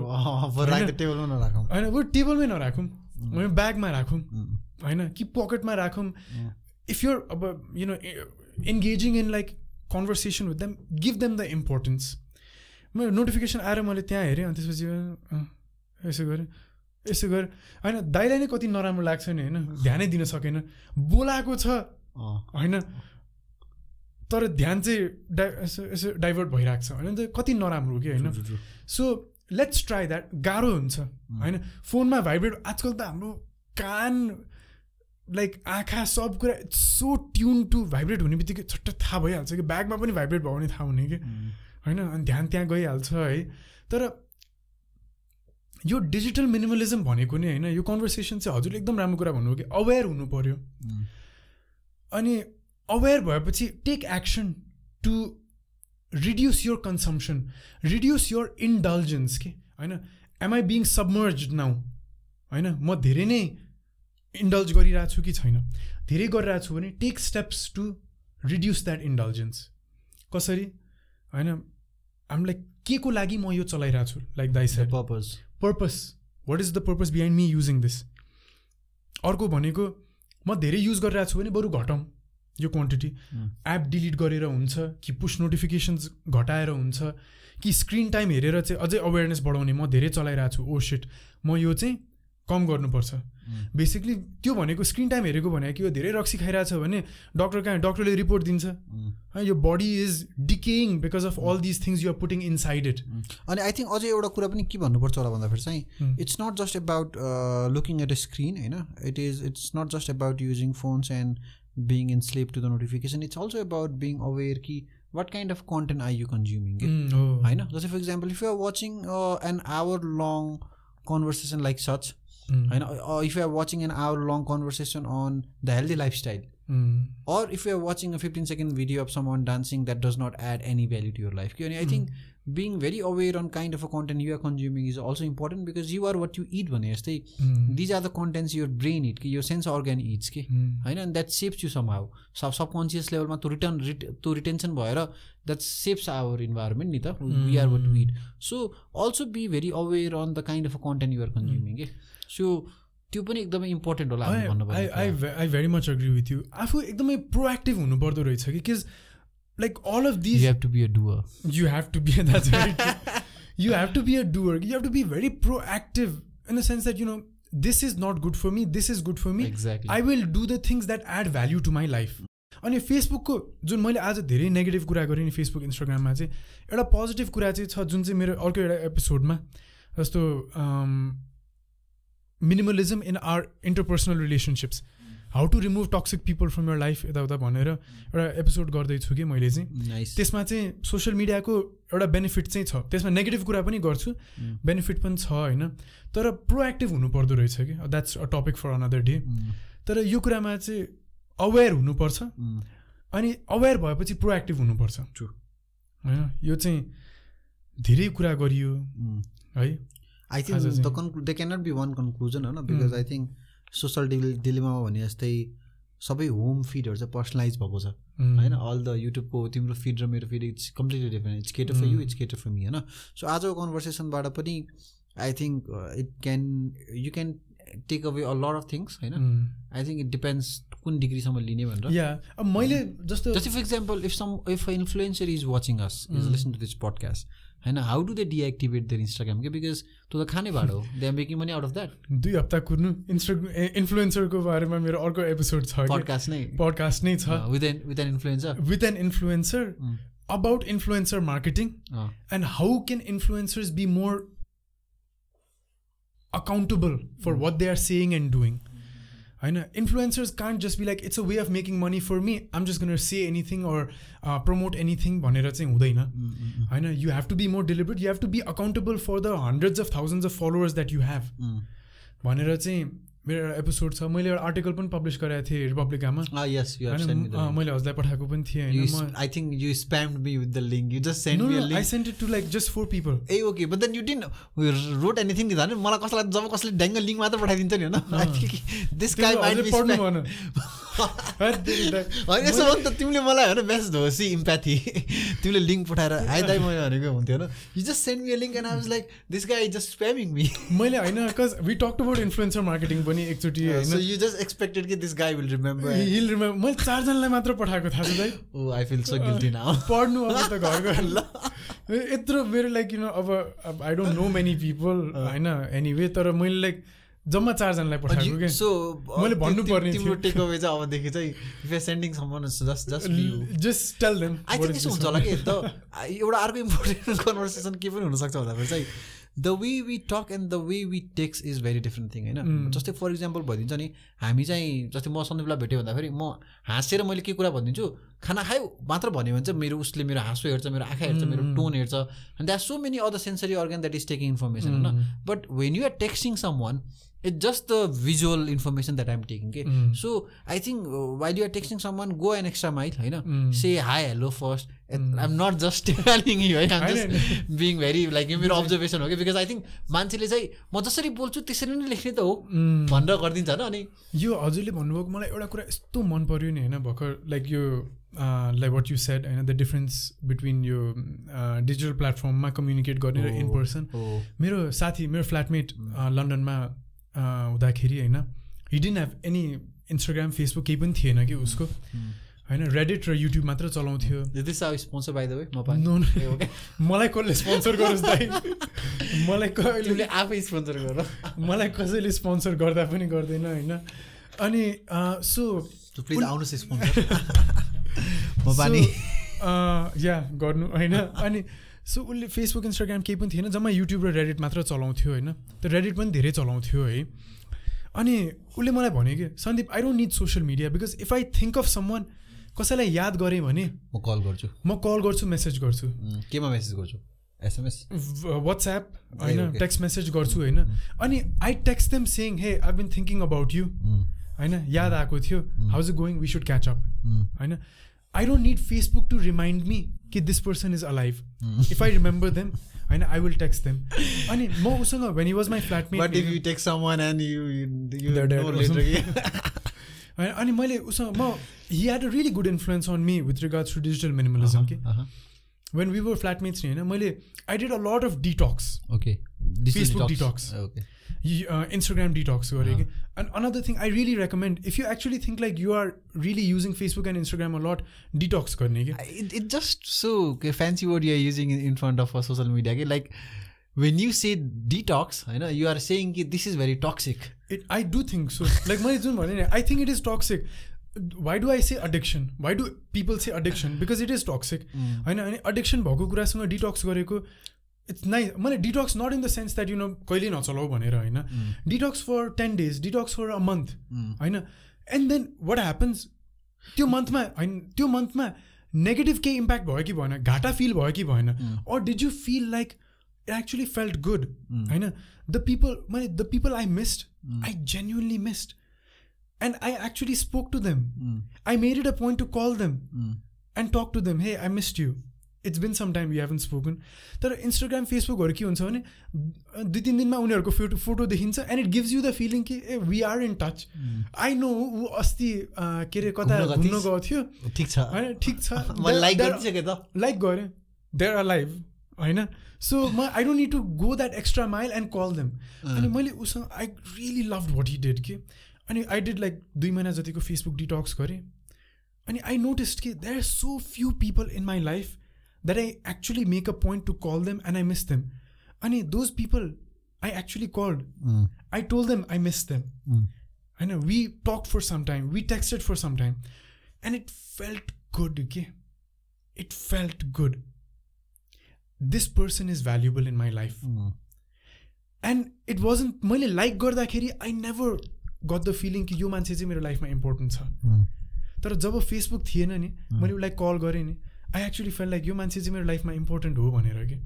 टेबलमा नराखौँ। होइन बरु टेबलमै नराखौँ ब्यागमा राखौँ होइन? कि पकेटमा राखौँ if you're about you know engaging in like conversation with them give them the importance. म नोटिफिकेसन आएर मैले त्यहाँ हेरेँ अनि त्यसपछि यसो गरेँ यसो गरेँ। होइन दाइलाई नै कति नराम्रो लाग्छ नि होइन? ध्यानै दिन सकेन। बोलाएको छ। होइन? तर ध्यान चाहिँ डाइ यसो यसो डाइभर्ट भइरहेको छ। होइन कति नराम्रो कि होइन? सो लेट्स ट्राई द्याट गाह्रो हुन्छ। होइन? फोनमा भाइब्रेट आजकल त हाम्रो कान लाइक आँखा सब कुरा सो ट्युन टु भाइब्रेट हुने बित्तिकै छट्ट थाहा भइहाल्छ कि ब्यागमा पनि भाइब्रेट भयो भने थाहा हुने कि। होइन? अनि ध्यान त्यहाँ गइहाल्छ है। तर यो डिजिटल मिनिमलिजम भनेको नि होइन यो कन्भर्सेसन चाहिँ हजुरले एकदम राम्रो कुरा भन्नुभयो कि अवेर हुनु पऱ्यो अनि अवेर भएपछि take action to reduce your consumption reduce your indulgence के? होइन? Am I being submerge now होइन? म धेरै नै इन्डल्ज गरिरहेको छु कि छैन? धेरै गरिरहेको छु भने take steps to reduce that indulgence कसरी? होइन हामीलाई के को लागि म यो चलाइरहेको छु लाइक दाइ set purpose purpose what is the purpose behind me using this अर्को भनेको म धेरै युज गरिरहेको छु भने बरु घटाउँ यो क्वान्टिटी एप डिलिट गरेर हुन्छ कि पुस नोटिफिकेसन्स घटाएर हुन्छ कि स्क्रिन टाइम हेरेर चाहिँ अझै अवेरनेस बढाउने म धेरै चलाइरहेको छु ओ oh सेट म यो चाहिँ कम गर्नुपर्छ। बेसिकली त्यो भनेको स्क्रिन टाइम हेरेको भनेको यो धेरै रक्सी खाइरहेछ भने डक्टर कहाँ डक्टरले रिपोर्ट दिन्छ। यो body is decaying because of all this things you're putting inside it अनि आई थिङ्क अझै एउटा कुरा पनि के भन्नुपर्छ होला भन्दाखेरि चाहिँ it's not just about looking at a screen होइन? It is it's not just about using phones and being in slip to the notification it's also about being aware कि what kind of content I you consuming होइन? जस्तै for example if you're watching an hour long conversation like such होइन if you are watching an hour long conversation on the healthy lifestyle or if you're watching a 15 second video of someone dancing that does not add any value to your life and i think being very aware on kind of a content you are consuming is also important because you are what you eat भने जस्तै these are the contents your brain eat कि your sense organ eats कि होइन and that shapes you somehow सब subconscious लेभलमा त्यो return रिट त्यो रिटेन्सन भएर द्याट सेप्स आवर इन्भाइरोमेन्ट नि त we are what it so also be very aware on the kind of a content you're consuming कि सो त्यो पनि एकदमै इम्पोर्टेन्ट होला I I very much agree with you आफू एकदमै प्रोएक्टिभ हुनुपर्दो रहेछ कि किज like all of you have to be a doer you have to be you have to be a doer you have to be very proactive in the sense that you know this is not good for me this is good for me I will do the things that add value to my life अनि फेसबुकको जुन मैले आज धेरै negative कुरा गरेँ नि Facebook इन्स्टाग्राममा चाहिँ एउटा पोजिटिभ कुरा चाहिँ छ जुन चाहिँ मेरो अर्को एउटा एपिसोडमा जस्तो minimalism in our interpersonal relationships how to remove toxic people from your life यताउता भनेर एउटा एपिसोड गर्दैछु कि मैले चाहिँ। त्यसमा चाहिँ सोसियल मिडियाको एउटा बेनिफिट चाहिँ छ। त्यसमा नेगेटिभ कुरा पनि गर्छु। बेनिफिट पनि छ होइन। तर प्रोएक्टिभ हुनुपर्दो रहेछ कि। That's a topic for another day तर यो कुरामा चाहिँ अवेर हुनुपर्छ। अनि अवेर भएपछि प्रोएक्टिभ हुनुपर्छ। होइन। यो चाहिँ धेरै कुरा गरियो। है। I think the conclu they cannot be one conclusion होइन? Because I think social dil डिलिमामा भने जस्तै सबै होम फिडहरू चाहिँ पर्सनलाइज भएको छ। होइन? अल द युट्युबको तिम्रो फिड र मेरो feed it's completely different it's cater for you it's cater for me होइन? सो आजको कन्भर्सेसनबाट पनि I think it can you can take away a lot of things होइन? आई थिङ्क इट डिपेन्ड्स कुन डिग्रीसम्म लिने भनेर। या अब मैले जस्तो जस्तै for example if some if influencer is watching us is listen to this podcast होइन how do they deactivate their Instagram के बिकज त्यो त खाने भाडो हो। They are making money out of that दुई हप्ता कुर्नु। इन्स्टा इन्फ्लुएन्सरको बारेमा मेरो अर्को एपिसोड छ पडकास्ट नै। पडकास्ट नै छ। With an with an influencer with an influencer about influencer marketing and how can influencers be more accountable for what they are saying and doing होइन influencers can't just be like it's a way of making money for me I'm just gonna say anything or promote anything भनेर चाहिँ हुँदैन होइन you have to be more deliberate you have to be accountable for the hundreds of thousands of followers that you have भनेर चाहिँ मेरो एउटा episode छ। मैले एउटा आर्टिकल पनि पब्लिस गराएको थिएँ रिपब्लिकामा मैले हजुरलाई पठाएको पनि थिएँ I think you me with the link you just send I send it to like just four people ah okay but then you didn't wrote anything दिँदा मलाई कसैलाई जब कसैले ड्याङ्ग लिङ्क मात्र पठाइदिन्छ नि होइन? दिस गाई होइन यसो भने त तिमीले मलाई होइन होस् इम्प्याथी तिमीले लिङ्क पठाएर मैले भनेको हुन्थ्यो होइन? You just send me link and I was like this guy just spamming me मैले होइन because we talk about influencer marketing पनि एकचोटि यु मैले चारजनालाई मात्र पठाएको थाहा छ दाइ? ओ I feel so guilty now पढ्नु अब त घर घर ल यत्रो मेरो लाइक किन अब I don't know many people होइन? एनिवे तर मैले लाइक जम्मा चारजनालाई पठाएको कि सो मैले भन्नुपर्ने तिम्रो टेक अवे चाहिँ अबदेखि चाहिँ if you sending someone just just just tell them I think यसो हुन्छ होला कि त एउटा अर्को इम्पोर्टेन्ट कन्भर्सेसन के पनि हुनसक्छ भन्दाखेरि चाहिँ। The way we talk and the way we texts is very different thing होइन? जस्तै फर इक्जाम्पल भनिदिन्छ नि हामी चाहिँ जस्तै म सन्दीपलाई भेट्यो भन्दाखेरि म हाँसेर मैले के कुरा भनिदिन्छु खाना खायो मात्र भन्यो भने चाहिँ मेरो उसले मेरो हाँसो हेर्छ मेरो आँखा हेर्छ मेरो टोन हेर्छ। And that so many other sensory organ that is taking information होइन? But when you are texting someone visual information that I'm taking. Okay? Mm. So I think uh, while you are texting someone, go an extra mile. You know, mm. say hi, hello first. Mm. I'm not just telling you. Right? I'm just being very like मेरो observation हो कि because I think मान्छेले चाहिँ म जसरी बोल्छु त्यसरी नै लेख्ने त हो भनेर गरिदिन्छ होइन अनि यो हजुरले भन्नुभएको मलाई एउटा कुरा यस्तो मन पर्यो नि होइन भर्खर लाइक यो लाइक वाट यु सेड होइन द डिफरेन्स बिट्विन यो डिजिटल प्लेटफर्ममा कम्युनिकेट गर्ने र इन पर्सन मेरो साथी मेरो फ्ल्याटमेट लन्डनमा हुँदाखेरि होइन he didn't have any Instagram Facebook केही पनि थिएन कि उसको। होइन रेडिट र युट्युब मात्र चलाउँथ्यो। मलाई कसले स्पोन्सर गरोस् दाइ? मलाई कहिले आफै स्पोन्सर गर। मलाई कसैले स्पोन्सर गर्दा पनि गर्दैन होइन। अनि सो प्लिज आउनुहोस् स्पोन्सर या गर्नु होइन। अनि सो उसले फेसबुक इन्स्टाग्राम केही पनि थिएन जम्मा युट्युब र रेडिट मात्र चलाउँथ्यो होइन? त रेडिट पनि धेरै चलाउँथ्यो है? अनि उसले मलाई भन्यो कि Sandeep I don't need social media because if I think of someone कसैलाई याद गरेँ भने म कल गर्छु। म कल गर्छु मेसेज गर्छु। केमा मेसेज गर्छु? एसएमएस वाट्सएप होइन? टेक्स्ट मेसेज गर्छु होइन? अनि I text them saying hey I been thinking about you होइन? याद आएको थियो। How's is going we should catch up होइन? I don't need Facebook to remind me कि this person is alive if I remember them होइन I will text them अनि म उसँग when you was my flatmate अनि मैले उसँग म he had a really good influence on me with regards to digital minimalism कि वेन वी वर फ्ल्याटमेट्स नि होइन मैले I did a lot of detox okay Facebook detox Instagram detox गरेँ कि and another thing I really recommend if you actually think like you are really using Facebook and Instagram a lot detox गर्ने कि। It just so fancy word you're using in front of social media कि like when you say detox होइन you are saying कि this is very toxic it I do think so like मैले जुन भने नि I think it is toxic why do I say addiction why do people say addiction because it is toxic होइन अनि addiction भएको कुरासँग detox गरेको it's नाइ मैले detox not in the sense that you know कहिले नचलाऊ भनेर होइन detox for ten days detox for a month होइन एन्ड देन वाट ह्यापन्स त्यो मन्थमा होइन त्यो मन्थमा नेगेटिभ केही इम्प्याक्ट भयो कि भएन घाटा फिल भयो कि भएन or did you feel like it actually felt good होइन द पिपल मैले the people I missed I genuinely missed and I actually spoke to them I made it a point to call them and talk to them hey I missed you it's been some time you haven't spoken तर Instagram फेसबुकहरू के हुन्छ भने दुई तिन दिनमा उनीहरूको photo photo देखिन्छ and it gives you the feeling कि ए we are in touch I know ऊ अस्ति के अरे कता घुम्न गएको थियो। ठिक छ होइन ठिक छ लाइक लाइक गरेँ देयर आर लाइभ होइन सो म I don't need to go that extra mile and call them अनि मैले उसँग I really love what he did कि अनि आई डिड लाइक दुई महिना जतिको फेसबुक डिटक्स गरेँ। अनि आई नोटिस कि there are so few people in my life that I actually make a point to call them and I miss them. And those people I actually called. Mm. I told them I miss them. Mm. I know we talked for some time, we texted for some time, and it felt good, okay? It felt good. This person is valuable in my life. Mm. And it wasn't मैले like गर्दाखेरि I never got the feeling कि यो मान्छे चाहिँ मेरो लाइफमा important छ तर जब फेसबुक थिएन नि मैले उसलाई कल गरेँ नि आई एक्चुली फेल लाइक यो मान्छे चाहिँ मेरो लाइफमा इम्पोर्टेन्ट हो भनेर कि?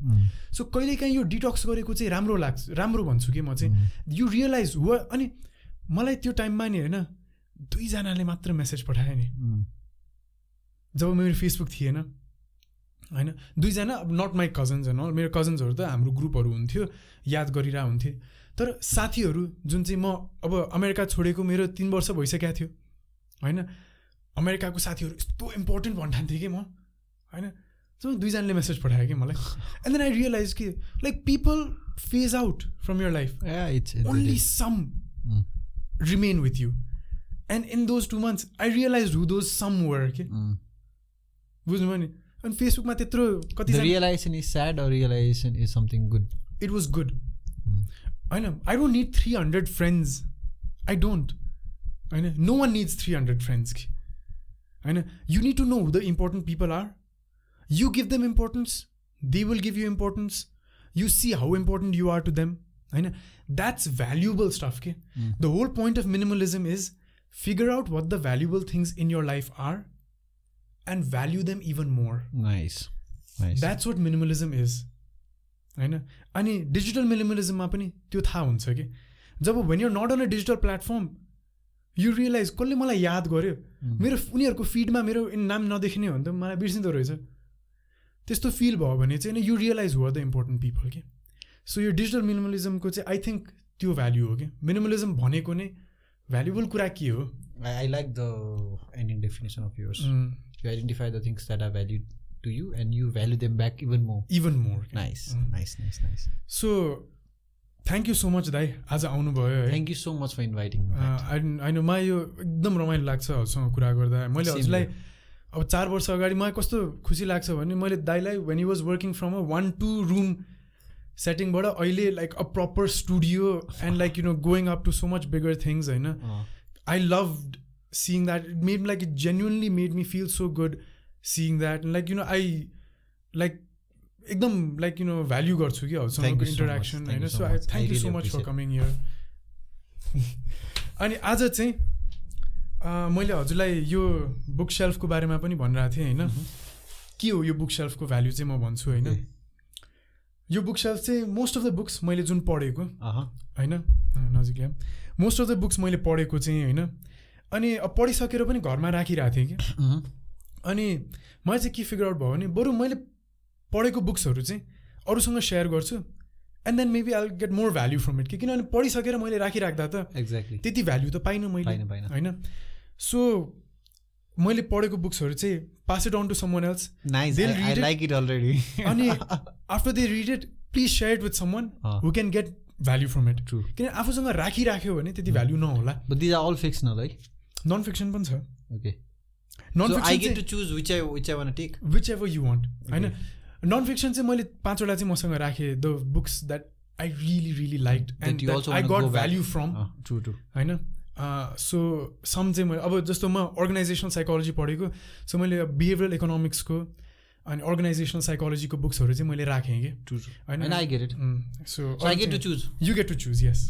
सो कहिलेकाहीँ यो डिटक्स गरेको चाहिँ राम्रो लाग्छ राम्रो भन्छु कि म चाहिँ? यु रियलाइज हो अनि मलाई त्यो टाइममा नि होइन दुईजनाले मात्र मेसेज पठाएँ नि। जब मेरो फेसबुक थिएन होइन दुईजना नट माई कजन्स होइन मेरो कजन्सहरू त हाम्रो ग्रुपहरू हुन्थ्यो याद गरिरह हुन्थ्यो। तर साथीहरू जुन चाहिँ म अब अमेरिका छोडेको मेरो तिन वर्ष भइसकेको थियो होइन अमेरिकाको साथीहरू यस्तो इम्पोर्टेन्ट भन्ठान्थेँ कि म? होइन? सो दुईजनाले मेसेज पठायो कि मलाई। एन्ड देन आई रियलाइज कि like people phase out from your life only some remain with you and in those two months I realize who those some were के बुझ्नुभयो नि? अनि फेसबुकमा त्यत्रो कति realization is sad realization is something good it was good होइन? I don't need three hundred friends I don't होइन? No one needs three hundred friends कि होइन? You need to know who the important people are you give them importance they will give you importance you see how important you are to them I know that's valuable stuff okay? Mm. the whole point of minimalism is figure out what the valuable things in your life are and value them even more nice nice that's what minimalism is होइन अनि digital मिनिमलिजममा पनि त्यो थाहा हुन्छ कि जब when you're not on a digital platform you realise कसले मलाई याद गर्यो मेरो उनीहरूको फिडमा मेरो नाम नदेखिने हो भने त मलाई बिर्सिँदो रहेछ त्यस्तो फिल भयो भने चाहिँ यु रियलाइज हो द इम्पोर्टेन्ट पिपल कि सो यो डिजिटल मिनिमलिजमको चाहिँ आई थिङ्क त्यो भ्याल्यु हो कि मिनिमलिजम भनेको नै भ्यालुबल कुरा के हो? I like the ending definition of yours you identify the things that are value to you and you value them back even more even more nice nice nice nice so thank you so much दाई। आज आउनुभयो thank you so much for inviting होइन मलाई यो एकदम रमाइलो लाग्छ हजुरसँग कुरा गर्दा। मैले हजुरलाई अब चार वर्ष अगाडि मलाई कस्तो खुसी लाग्छ भने मैले दाइलाई when you was working from a one two room सेटिङबाट अहिले like a proper studio and like you know going up to so much bigger things होइन? I love seeing that it made like it genuinely made me feel so good seeing that like you know I like एकदम like you know value गर्छु कि हजुरसँगको interaction होइन? So I thank you so much for coming your अनि आज चाहिँ मैले हजुरलाई यो बुक सेल्फको बारेमा पनि भनिरहेको थिएँ होइन? के हो यो बुक सेल्फको भ्याल्यु चाहिँ म भन्छु होइन? यो बुक सेल्फ चाहिँ मोस्ट अफ द बुक्स मैले जुन पढेको होइन? नजिक मोस्ट अफ द बुक्स मैले पढेको चाहिँ होइन? अनि अब पढिसकेर पनि घरमा राखिरहेको थिएँ कि। अनि मलाई चाहिँ के फिगर आउट भयो भने बरु मैले पढेको बुक्सहरू चाहिँ अरूसँग सेयर गर्छु। And then maybe I get more value from it कि किनभने पढिसकेर मैले राखिराख्दा त। एक्ज्याक्टली त्यति भ्याल्यु त पाइनँ मैले। होइन? सो मैले पढेको बुक्सहरू चाहिँ pass it on to someone else like it already अनि after they read it please share it with someone who can get value from it true किन आफूसँग राखिराख्यो भने त्यति भ्याल्यु नहोला। दिज आर अल फिक्सनल है नन फिक्सन पनि छ। Okay non I get to choose which I which I want take whichever you want होइन? नन फिक्सन चाहिँ मैले पाँचवटा चाहिँ मसँग राखेँ the books that I really really like and I got value from true true होइन? So some चाहिँ मैले अब जस्तो म अर्गनाइजेसनल साइकोलोजी पढेको सो मैले बिहेभियरल इकोनोमिक्सको अनि अर्गनाइजेसनल साइकोलोजीको बुक्सहरू चाहिँ मैले राखेँ कि। होइन? I get it so I get to choose you get to choose yes